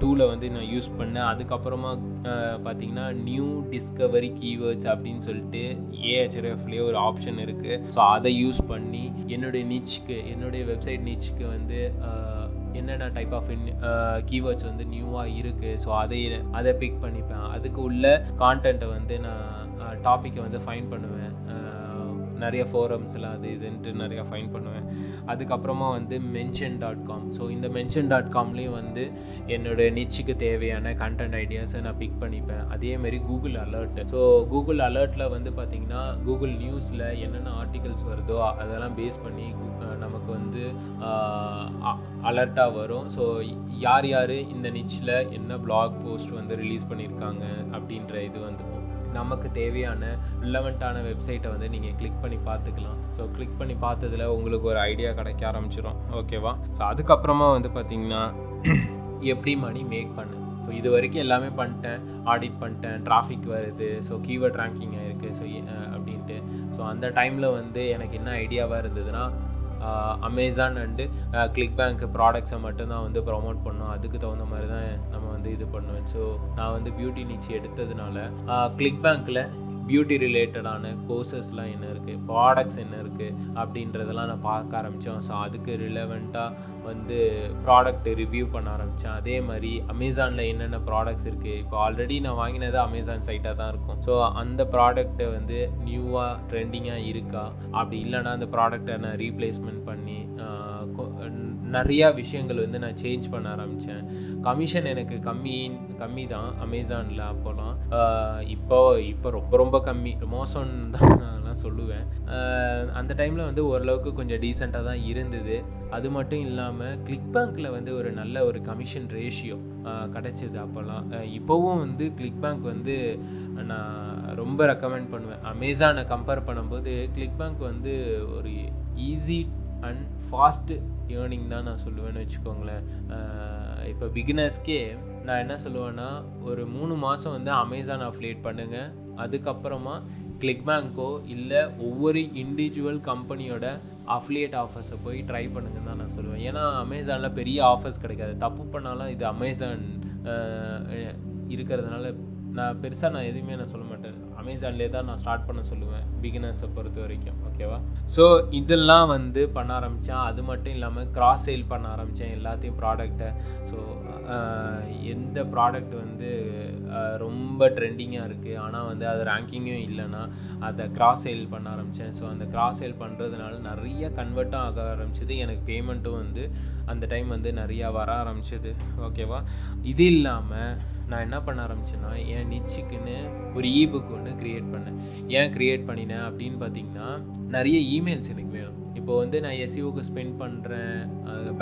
[SPEAKER 1] டூலை வந்து நான் யூஸ் பண்ணேன். அதுக்கப்புறமா பார்த்தீங்கன்னா நியூ டிஸ்கவரி கீவேர்ட்ஸ் அப்படின்னு சொல்லிட்டு ஏஹெச்ஆர்எஃப்லேயே ஒரு ஆப்ஷன் இருக்குது ஸோ அதை யூஸ் பண்ணி என்னுடைய நிச்சுக்கு என்னுடைய வெப்சைட் நிச்சுக்கு வந்து என்னென்ன டைப் ஆஃப் கீவேர்ட்ஸ் வந்து நியூவாக இருக்குது ஸோ அதை அதை பிக் பண்ணிப்பேன். அதுக்கு உள்ள கான்டென்ட்டை வந்து நான் டாப்பிக்கை வந்து ஃபைன் பண்ணுவேன். நிறைய ஃபோரம்ஸ்லாம் அது இதுன்ட்டு நிறையா ஃபைன் பண்ணுவேன். அதுக்கப்புறமா வந்து மென்ஷன் டாட் காம் ஸோ இந்த மென்ஷன் டாட் காம்லேயும் வந்து என்னோடய நிச்சுக்கு தேவையான கண்டென்ட் ஐடியாஸை நான் பிக் பண்ணிப்பேன். அதேமாரி கூகுள் அலர்ட் ஸோ கூகுள் அலர்ட்டில் வந்து பார்த்திங்கன்னா கூகுள் நியூஸில் என்னென்ன ஆர்டிகல்ஸ் வருதோ அதெல்லாம் பேஸ் பண்ணி நமக்கு வந்து அலர்ட்டாக வரும். ஸோ யார் யார் இந்த நிச்சில் என்ன பிளாக் போஸ்ட் வந்து ரிலீஸ் பண்ணியிருக்காங்க அப்படின்ற இது வந்துடும் நமக்கு தேவையான ரிலவெண்ட்டான வெப்சைட்டை வந்து நீங்கள் கிளிக் பண்ணி பார்த்துக்கலாம். ஸோ கிளிக் பண்ணி பார்த்ததுல உங்களுக்கு ஒரு ஐடியா கிடைக்க ஆரம்பிச்சிடும் ஓகேவா ஸோ அதுக்கப்புறமா வந்து பார்த்தீங்கன்னா எப்படி மணி மேக் பண்ண? ஸோ இது வரைக்கும் எல்லாமே பண்ணிட்டேன். ஆடிட் பண்ணிட்டேன். டிராஃபிக் வருது. ஸோ கீவேர்ட் ரேங்கிங் ஆயிருக்கு. ஸோ அப்படின்ட்டு. ஸோ அந்த டைமில் வந்து எனக்கு என்ன ஐடியாவாக இருந்ததுன்னா அமேசான் அண்டு கிளிக் பேங்க் ப்ராடக்ட்ஸை மட்டும்தான் வந்து ப்ரொமோட் பண்ணோம். அதுக்கு தகுந்த மாதிரி தான் நம்ம வந்து இது பண்ணுவேன் ஸோ நான் வந்து பியூட்டி நிச்சு எடுத்ததுனால கிளிக் பேங்க்கில் பியூட்டி ரிலேட்டடான கோர்சஸ்லாம் என்ன இருக்குது ப்ராடக்ட்ஸ் என்ன இருக்குது அப்படின்றதெல்லாம் நான் பார்க்க ஆரம்பித்தோம் ஸோ அதுக்கு ரிலவெண்ட்டாக வந்து ப்ராடக்ட் ரிவ்யூ பண்ண ஆரம்பித்தேன் அதே மாதிரி அமேசானில் என்னென்ன ப்ராடக்ட்ஸ் இருக்குது இப்போ ஆல்ரெடி நான் வாங்கினது அமேசான் சைட்டாக தான் இருக்கும். ஸோ அந்த ப்ராடக்ட்டை வந்து நியூவாக ட்ரெண்டிங்காக இருக்கா? அப்படி இல்லைன்னா அந்த ப்ராடக்ட்டை நான் ரீப்ளேஸ்மெண்ட் பண்ணி நிறையா விஷயங்கள் வந்து நான் சேஞ்ச் பண்ண ஆரம்பித்தேன் கமிஷன் எனக்கு கம்மி கம்மி தான் அமேசானில் அப்போலாம். இப்போ இப்போ ரொம்ப ரொம்ப கம்மி. மோசம்னு தான் நான் சொல்லுவேன். அந்த டைமில் வந்து ஓரளவுக்கு கொஞ்சம் டீசெண்டாக தான் இருந்தது. அது மட்டும் இல்லாமல் கிளிக் பேங்க்கில் வந்து ஒரு நல்ல ஒரு கமிஷன் ரேஷியோ கிடச்சிது அப்போல்லாம் இப்போவும் வந்து கிளிக் பேங்க் வந்து நான் ரொம்ப ரெக்கமெண்ட் பண்ணுவேன். அமேசானை கம்பேர் பண்ணும்போது கிளிக் பேங்க் வந்து ஒரு ஈஸி அண்ட் ஃபாஸ்ட் ஏர்னிங் தான் நான் சொல்லுவேன்னு வச்சுக்கோங்களேன். இப்போ பிகினர்ஸ்க்கே நான் என்ன சொல்லுவேன்னா ஒரு மூணு மாதம் வந்து அமேசான் அஃப்லேட் பண்ணுங்க. அதுக்கப்புறமா கிளிக் பேங்கோ இல்லை ஒவ்வொரு இண்டிவிஜுவல் கம்பெனியோட அஃப்லியேட் ஆஃபர்ஸை போய் ட்ரை பண்ணுங்கன்னு தான் நான் சொல்லுவேன். ஏன்னா அமேசானில் பெரிய ஆஃபர்ஸ் கிடைக்காது. தப்பு பண்ணாலும் இது அமேசான் இருக்கிறதுனால நான் பெருசாக நான் எதுவுமே நான் சொல்ல மாட்டேன். அமேசான்லேயே தான் நான் ஸ்டார்ட் பண்ண சொல்லுவேன் பிகினர்ஸை பொறுத்த வரைக்கும் ஓகேவா ஸோ இதெல்லாம் வந்து பண்ண ஆரம்பித்தேன் அது மட்டும் இல்லாமல் கிராஸ் சேல் பண்ண ஆரம்பித்தேன் எல்லாத்தையும் ப்ராடக்டை ஸோ எந்த ப்ராடக்ட் வந்து ரொம்ப ட்ரெண்டிங்காக இருக்குது ஆனால் வந்து அது ரேங்கிங்கும் இல்லைன்னா அதை கிராஸ் சேல் பண்ண ஆரம்பித்தேன் ஸோ அந்த கிராஸ் சேல் பண்ணுறதுனால நிறைய கன்வெர்ட்டும் ஆக ஆரம்பிச்சது. எனக்கு பேமெண்ட்டும் வந்து அந்த டைம் வந்து நிறையா வர ஆரம்பிச்சது ஓகேவா இது இல்லாமல் நான் என்ன பண்ண ஆரம்பிச்சேன்னா என் நிச்சுக்குன்னு ஒரு இபுக் ஒன்று க்ரியேட் பண்ணேன். ஏன் க்ரியேட் பண்ணினேன் அப்படின்னு பார்த்தீங்கன்னா நிறைய இமெயில்ஸ் எனக்கு வேணும். இப்போ வந்து நான் எஸ்இஓக்கு ஸ்பெண்ட் பண்ணுறேன்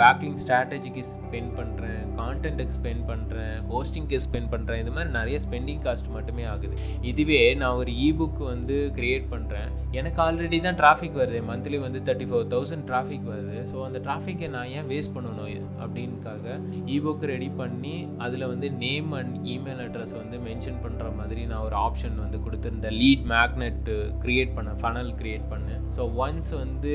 [SPEAKER 1] பேக்கிங் ஸ்ட்ராட்டஜிக்கு ஸ்பெண்ட் பண்ணுறேன் கான்டென்ட்டுக்கு ஸ்பெண்ட் பண்ணுறேன் ஹோஸ்டிங்க்கு ஸ்பெண்ட் பண்ணுறேன் இது மாதிரி நிறைய ஸ்பெண்டிங் காஸ்ட் மட்டுமே ஆகுது. இதுவே நான் ஒரு இபுக் வந்து க்ரியேட் பண்ணுறேன் எனக்கு ஆல்ரெடி தான் டிராஃபிக் வருது. மந்த்லி வந்து தேர்ட்டி ஃபோர் தௌசண்ட் டிராஃபிக் வருது. ஸோ அந்த டிராஃபிக்கை நான் ஏன் வேஸ்ட் பண்ணணும் அப்படின்காக இபுக் ரெடி பண்ணி அதில் வந்து நேம் அண்ட் இமெயில் அட்ரஸ் வந்து மென்ஷன் பண்ணுற மாதிரி நான் ஒரு ஆப்ஷன் வந்து கொடுத்துருந்தேன். லீட் மேக்னெட் க்ரியேட் பண்ண ஃபனல் க்ரியேட் பண்ணேன் ஸோ ஒன்ஸ் வந்து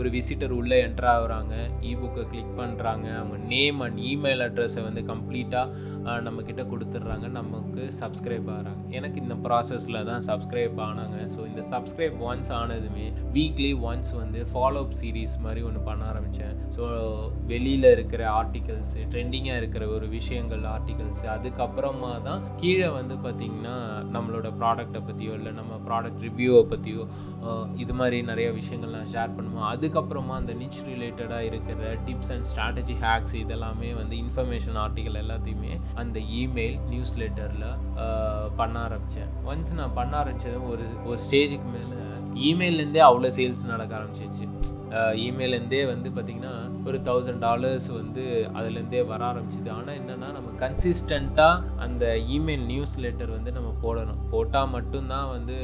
[SPEAKER 1] ஒரு விசிட்டர் உள்ளே என்ட்ரு ஆகுறாங்க இபுக்கை கிளிக் பண்ணுறாங்க அவங்க நேம் அண்ட் இமெயில் அட்ரஸை வந்து கம்ப்ளீட்டாக நம்மக்கிட்ட கொடுத்துட்றாங்க நமக்கு சப்ஸ்கிரைப் ஆகிறாங்க. எனக்கு இந்த ப்ராசஸில் தான் சப்ஸ்கிரைப் ஆனாங்க. ஸோ இந்த சப்ஸ்கிரைப் ஒன்ஸ் ஆனதுமே வீக்லி ஒன்ஸ் வந்து ஃபாலோ அப் சீரீஸ் மாதிரி ஒன்று பண்ண ஆரம்பித்தேன் ஸோ வெளியில் இருக்கிற ஆர்டிகல்ஸ் ட்ரெண்டிங்காக இருக்கிற ஒரு விஷயங்கள் ஆர்டிகல்ஸ் அதுக்கப்புறமா தான் கீழே வந்து பார்த்திங்கன்னா நம்மளோட ப்ராடக்டை பற்றியோ இல்லை நம்ம ப்ராடக்ட் ரிவ்யூவை பற்றியோ இது மாதிரி நிறைய விஷயங்கள் நான் ஷேர் பண்ணுவேன். அதுக்கப்புறமா அந்த நிச் ரிலேட்டடாக இருக்கிற டிப்ஸ் அண்ட் ஸ்ட்ராட்டஜி ஹேக்ஸ் இதெல்லாமே வந்து இன்ஃபர்மேஷன் ஆர்டிகல் எல்லாத்தையுமே அந்த இமெயில் நியூஸ் லெட்டரில் பண்ண ஆரம்பித்தேன் ஒன்ஸ் நான் பண்ண ஆரம்பித்தது ஒரு ஒரு ஸ்டேஜுக்கு மேலே இமெயிலேருந்தே அவ்வளோ சேல்ஸ் நடக்க ஆரம்பிச்சிச்சு. இமெயிலேருந்தே வந்து பார்த்திங்கன்னா ஒரு தௌசண்ட் டாலர்ஸ் வந்து அதுலேருந்தே வர ஆரம்பிச்சிது. ஆனால் என்னென்னா நம்ம கன்சிஸ்டண்ட்டாக அந்த இமெயில் நியூஸ் லெட்டர் வந்து நம்ம போடணும். போட்டால் மட்டும்தான் வந்து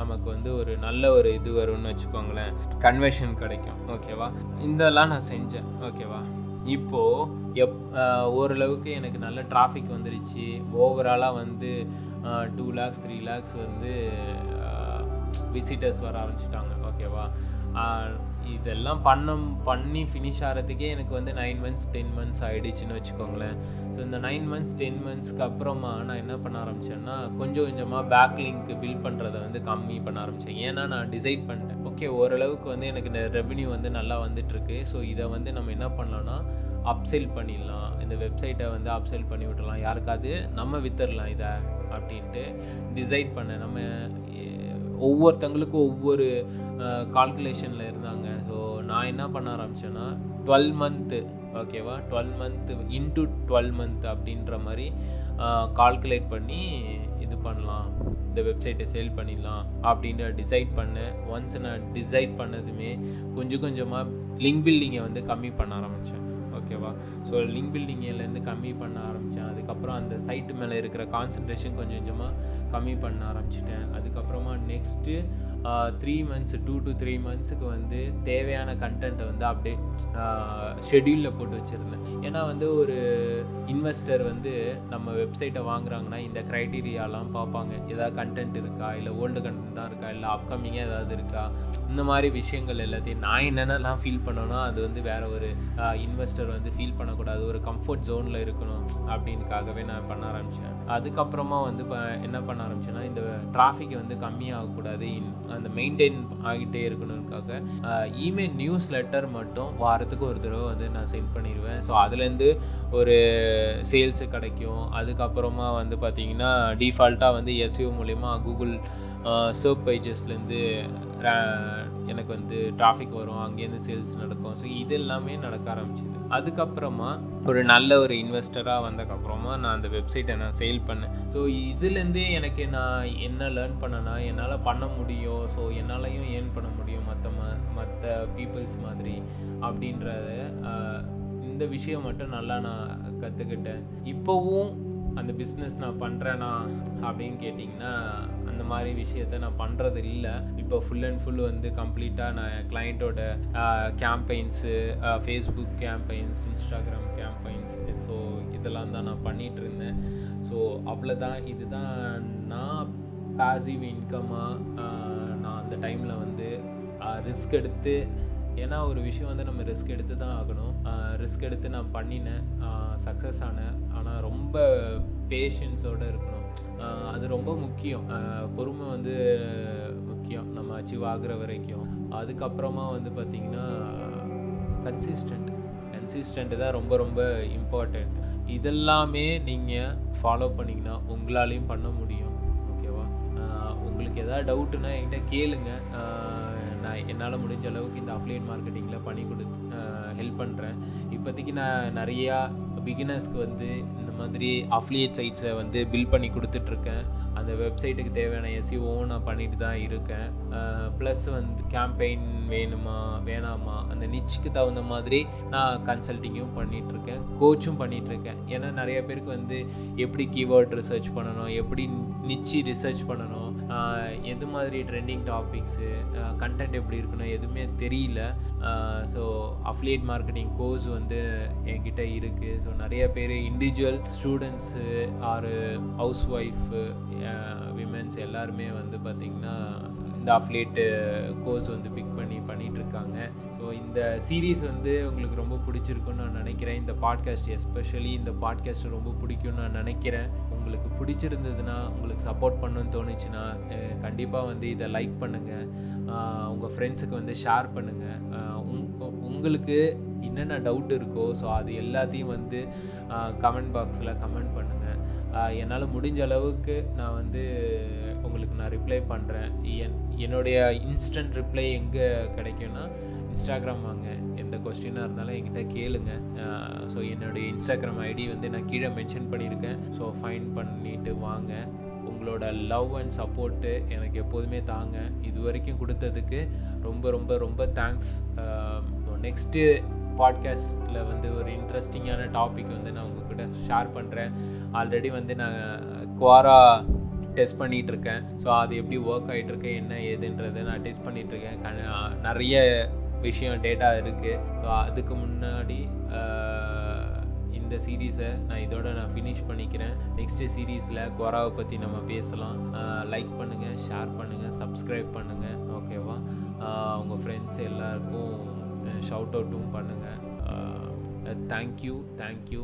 [SPEAKER 1] நமக்கு வந்து ஒரு நல்ல ஒரு இது வரும்னு வச்சுக்கோங்களேன். கன்வெர்ஷன் கிடைக்கும். ஓகேவா இதெல்லாம் நான் செஞ்சேன். ஓகேவா இப்போ எப் ஓரளவுக்கு எனக்கு நல்ல டிராஃபிக் வந்துருச்சு. ஓவராலாக வந்து டூ லேக்ஸ் த்ரீ லேக்ஸ் வந்து விசிட்டர்ஸ் வர ஆரம்பிச்சிட்டாங்க. ஓகேவா இதெல்லாம் பண்ண பண்ணி ஃபினிஷ் ஆகிறதுக்கே எனக்கு வந்து நைன் மந்த்ஸ் டென் மந்த்ஸ் ஆகிடுச்சின்னு வச்சுக்கோங்களேன். ஸோ இந்த நைன் மந்த்ஸ் டென் மந்த்ஸ்க்கு அப்புறமா நான் என்ன பண்ண ஆரம்பித்தேன்னா கொஞ்சம் கொஞ்சமாக பேக் லிங்க் பில் பண்ணுறதை வந்து கம்மி பண்ண ஆரம்பித்தேன் ஏன்னா நான் டிசைட் பண்ணிட்டேன். ஓகே ஓரளவுக்கு வந்து எனக்கு இந்த ரெவன்யூ வந்து நல்லா வந்துட்டுருக்கு. ஸோ இதை வந்து நம்ம என்ன பண்ணலாம்னா அப்செல் பண்ணிடலாம். இந்த வெப்சைட்டை வந்து அப்செல் பண்ணி விட்டுலாம் யாருக்காவது நம்ம வித்துடலாம் இதை அப்படின்ட்டு டிசைட் பண்ணேன். நம்ம ஒவ்வொருத்தங்களுக்கும் ஒவ்வொரு கால்குலேஷனில் இருந்தாங்க. ஸோ நான் என்ன பண்ண ஆரம்பித்தேன்னா டுவெல் மந்த்து ஓகேவா twelve month into twelve month அப்படின்ற மாதிரி கால்குலேட் பண்ணி இது பண்ணலாம். இந்த வெப்சைட்டை சேல் பண்ணிடலாம் அப்படின்னு டிசைட் பண்ணேன். ஒன்ஸ் நான் டிசைட் பண்ணதுமே கொஞ்சம் கொஞ்சமாக லிங்க் பில்டிங்கை வந்து கம்மி பண்ண ஆரம்பித்தேன் ஸோ லிங்க் பில்டிங்லேருந்து கம்மி பண்ண ஆரம்பித்தேன் அதுக்கப்புறம் அந்த சைட்டு மேலே இருக்கிற கான்சன்ட்ரேஷன் கொஞ்சம் கொஞ்சமாக கம்மி பண்ண ஆரம்பிச்சிட்டேன். அதுக்கப்புறமா next three months two to three மந்த்ஸுக்கு வந்து தேவையான கண்டென்ட்டை வந்து அப்படியே ஷெடியூலில் போட்டு வச்சுருந்தேன். ஏன்னா வந்து ஒரு இன்வெஸ்டர் வந்து நம்ம வெப்சைட்டை வாங்குறாங்கன்னா இந்த க்ரைட்டீரியாலாம் பார்ப்பாங்க. ஏதாவது கண்டென்ட் இருக்கா? இல்லை ஓல்டு கண்டென்ட் தான் இருக்கா? இல்லை அப்கமிங்காக ஏதாவது இருக்கா? இந்த மாதிரி விஷயங்கள் எல்லாத்தையும் நான் என்னென்னலாம் ஃபீல் பண்ணோன்னா அது வந்து வேற ஒரு இன்வெஸ்டர் வந்து ஃபீல் பண்ணக்கூடாது. ஒரு கம்ஃபர்ட் ஜோனில் இருக்கணும் அப்படின்னுக்காகவே நான் பண்ண ஆரம்பித்தேன் அதுக்கப்புறமா வந்து என்ன பண்ண ஆரம்பிச்சேன்னா இந்த டிராஃபிக் வந்து கம்மியாகக்கூடாது. அந்த மெயின்டைன் ஆகிட்டே இருக்கணும்காக இமெயில் நியூஸ் லெட்டர் மட்டும் வாரத்துக்கு ஒரு தடவை வந்து நான் சென்ட் பண்ணிடுவேன் ஸோ அதுலேருந்து ஒரு சேல்ஸு கிடைக்கும். அதுக்கப்புறமா வந்து பார்த்தீங்கன்னா டிஃபால்ட்டாக வந்து எஸ்யூ மூலிமா கூகுள் சர்ப் பேஜஸ்லேருந்து எனக்கு வந்து டிராஃபிக் வரும் அங்கேருந்து சேல்ஸ் நடக்கும். ஸோ இது எல்லாமே நடக்க ஆரம்பிச்சிது. அதுக்கப்புறமா ஒரு நல்ல ஒரு இன்வெஸ்டராக வந்ததுக்கப்புறமா நான் அந்த வெப்சைட்டை நான் சேல் பண்ணேன். ஸோ இதுலேருந்தே எனக்கு நான் என்ன லேர்ன் பண்ணேன்னா என்னால் பண்ண முடியும். ஸோ என்னாலையும் ஏர்ன் பண்ண முடியும் மற்ற ம மற்ற பீப்புள்ஸ் மாதிரி அப்படின்றத இந்த விஷயம் மட்டும் நல்லா நான் கற்றுக்கிட்டேன் இப்போவும் அந்த பிஸ்னஸ் நான் பண்ணுறேனா அப்படின்னு கேட்டிங்கன்னா மாதிரி விஷயத்த நான் பண்ணுறது இல்லை. இப்போ ஃபுல் அண்ட் ஃபுல் வந்து கம்ப்ளீட்டாக நான் கிளைண்ட்டோட campaigns Facebook campaigns Instagram campaigns so இதெல்லாம் தான் நான் பண்ணிகிட்டு இருந்தேன். ஸோ அவ்வளோதான் இதுதான் நான் பாசிவ் இன்கமாக நான் அந்த டைமில் வந்து ரிஸ்க் எடுத்து ஏன்னா ஒரு விஷயம் வந்து நம்ம ரிஸ்க் எடுத்து தான் ஆகணும். ரிஸ்க் எடுத்து நான் பண்ணினேன். சக்ஸஸ் ஆனேன். ஆனால் ரொம்ப பேஷன்ஸோடு இருக்கணும். அது ரொம்ப முக்கியம். பொறுமை வந்து முக்கியம். நம்ம அச்சீவ் ஆகுற வரைக்கும். அதுக்கப்புறமா வந்து பார்த்திங்கன்னா கன்சிஸ்டன்ட் கன்சிஸ்டன்ட் தான் ரொம்ப ரொம்ப இம்பார்ட்டண்ட் இதெல்லாமே நீங்கள் ஃபாலோ பண்ணிங்கன்னா உங்களாலையும் பண்ண முடியும். ஓகேவா உங்களுக்கு எதாவது டவுட்டுன்னா என்கிட்ட கேளுங்க. நான் என்னால் முடிஞ்ச அளவுக்கு இந்த அஃப்லியேட் மார்க்கெட்டிங்கில் பண்ணி கொடுத்து ஹெல்ப் பண்ணுறேன் இப்போதைக்கு நான் நிறையா பிகினர்ஸ்க்கு வந்து இந்த மாதிரி அஃப்லியேட் சைட்ஸை வந்து பில் பண்ணி கொடுத்துட்ருக்கேன். அந்த வெப்சைட்டுக்கு தேவையான எஸ்இஓவும் நான் பண்ணிட்டு தான் இருக்கேன். ப்ளஸ் வந்து கேம்பெயின் வேணுமா வேணாமா அந்த நிச்சுக்கு தகுந்த மாதிரி நான் கன்சல்ட்டிங்கும் பண்ணிகிட்ருக்கேன் கோச்சும் பண்ணிகிட்ருக்கேன் ஏன்னா நிறைய பேருக்கு வந்து எப்படி கீவேர்ட் ரிசர்ச் பண்ணணும் எப்படி நிச்சு ரிசர்ச் பண்ணணும் எது மாதிரி ட்ரெண்டிங் டாபிக்ஸு கண்டென்ட் எப்படி இருக்கணும் எதுவுமே தெரியல. ஸோ அஃப்லியேட் மார்க்கெட்டிங் கோர்ஸ் வந்து என்கிட்ட இருக்குது ஸோ நிறைய பேர் individual students or housewife women's எல்லாருமே வந்து பார்த்திங்கன்னா இந்த அஃப்லேட்டு கோர்ஸ் வந்து பிக் பண்ணி பண்ணிட்டு இருக்காங்க ஸோ இந்த சீரீஸ் வந்து உங்களுக்கு ரொம்ப பிடிச்சிருக்குன்னு நான் நினைக்கிறேன். இந்த பாட்காஸ்ட் எஸ்பெஷலி இந்த பாட்காஸ்ட் ரொம்ப பிடிக்கும்னு நான் நினைக்கிறேன். உங்களுக்கு பிடிச்சிருந்ததுன்னா உங்களுக்கு சப்போர்ட் பண்ணணும்னு தோணுச்சுன்னா கண்டிப்பாக வந்து இதை லைக் பண்ணுங்கள் உங்கள் ஃப்ரெண்ட்ஸுக்கு வந்து ஷேர் பண்ணுங்கள் உங்களுக்கு என்னென்ன டவுட் இருக்கோ ஸோ அது எல்லாத்தையும் வந்து கமெண்ட் பாக்ஸில் கமெண்ட் பண்ணுங்கள் என்னால் முடிஞ்ச அளவுக்கு நான் வந்து உங்களுக்கு நான் ரிப்ளை பண்ணுறேன் என் என்னுடைய இன்ஸ்டன்ட் ரிப்ளை எங்கே கிடைக்கும்னா இன்ஸ்டாகிராம் வாங்க. எந்த கொஸ்டினாக இருந்தாலும் என்கிட்ட கேளுங்க. ஸோ என்னுடைய இன்ஸ்டாகிராம் ஐடி வந்து நான் கீழே மென்ஷன் பண்ணியிருக்கேன். ஸோ ஃபைன் பண்ணிட்டு வாங்க. உங்களோட லவ் அண்ட் சப்போர்ட்டு எனக்கு எப்போதுமே தாங்க. இது வரைக்கும் கொடுத்ததுக்கு ரொம்ப ரொம்ப ரொம்ப தேங்க்ஸ் நெக்ஸ்ட்டு பாட்காஸ்டில் வந்து ஒரு இன்ட்ரெஸ்டிங்கான டாபிக் வந்து நான் உங்ககிட்ட ஷேர் பண்ணுறேன் ஆல்ரெடி வந்து நான் குவாரா டெஸ்ட் பண்ணிகிட்டு இருக்கேன். ஸோ அது எப்படி ஒர்க் ஆகிட்டு என்ன ஏதுன்றதை நான் டெஸ்ட் பண்ணிகிட்டு இருக்கேன். நிறைய விஷயம் டேட்டா இருக்குது ஸோ அதுக்கு முன்னாடி இந்த சீரீஸை நான் இதோட நான் ஃபினிஷ் பண்ணிக்கிறேன். நெக்ஸ்ட் சீரீஸில் கொராவை பற்றி நம்ம பேசலாம். லைக் பண்ணுங்கள் ஷேர் பண்ணுங்கள் சப்ஸ்கிரைப் பண்ணுங்கள் ஓகேவா உங்கள் ஃப்ரெண்ட்ஸ் எல்லாருக்கும் ஷவுட் அவுட்டும் பண்ணுங்கள் தேங்க்யூ தேங்க்யூ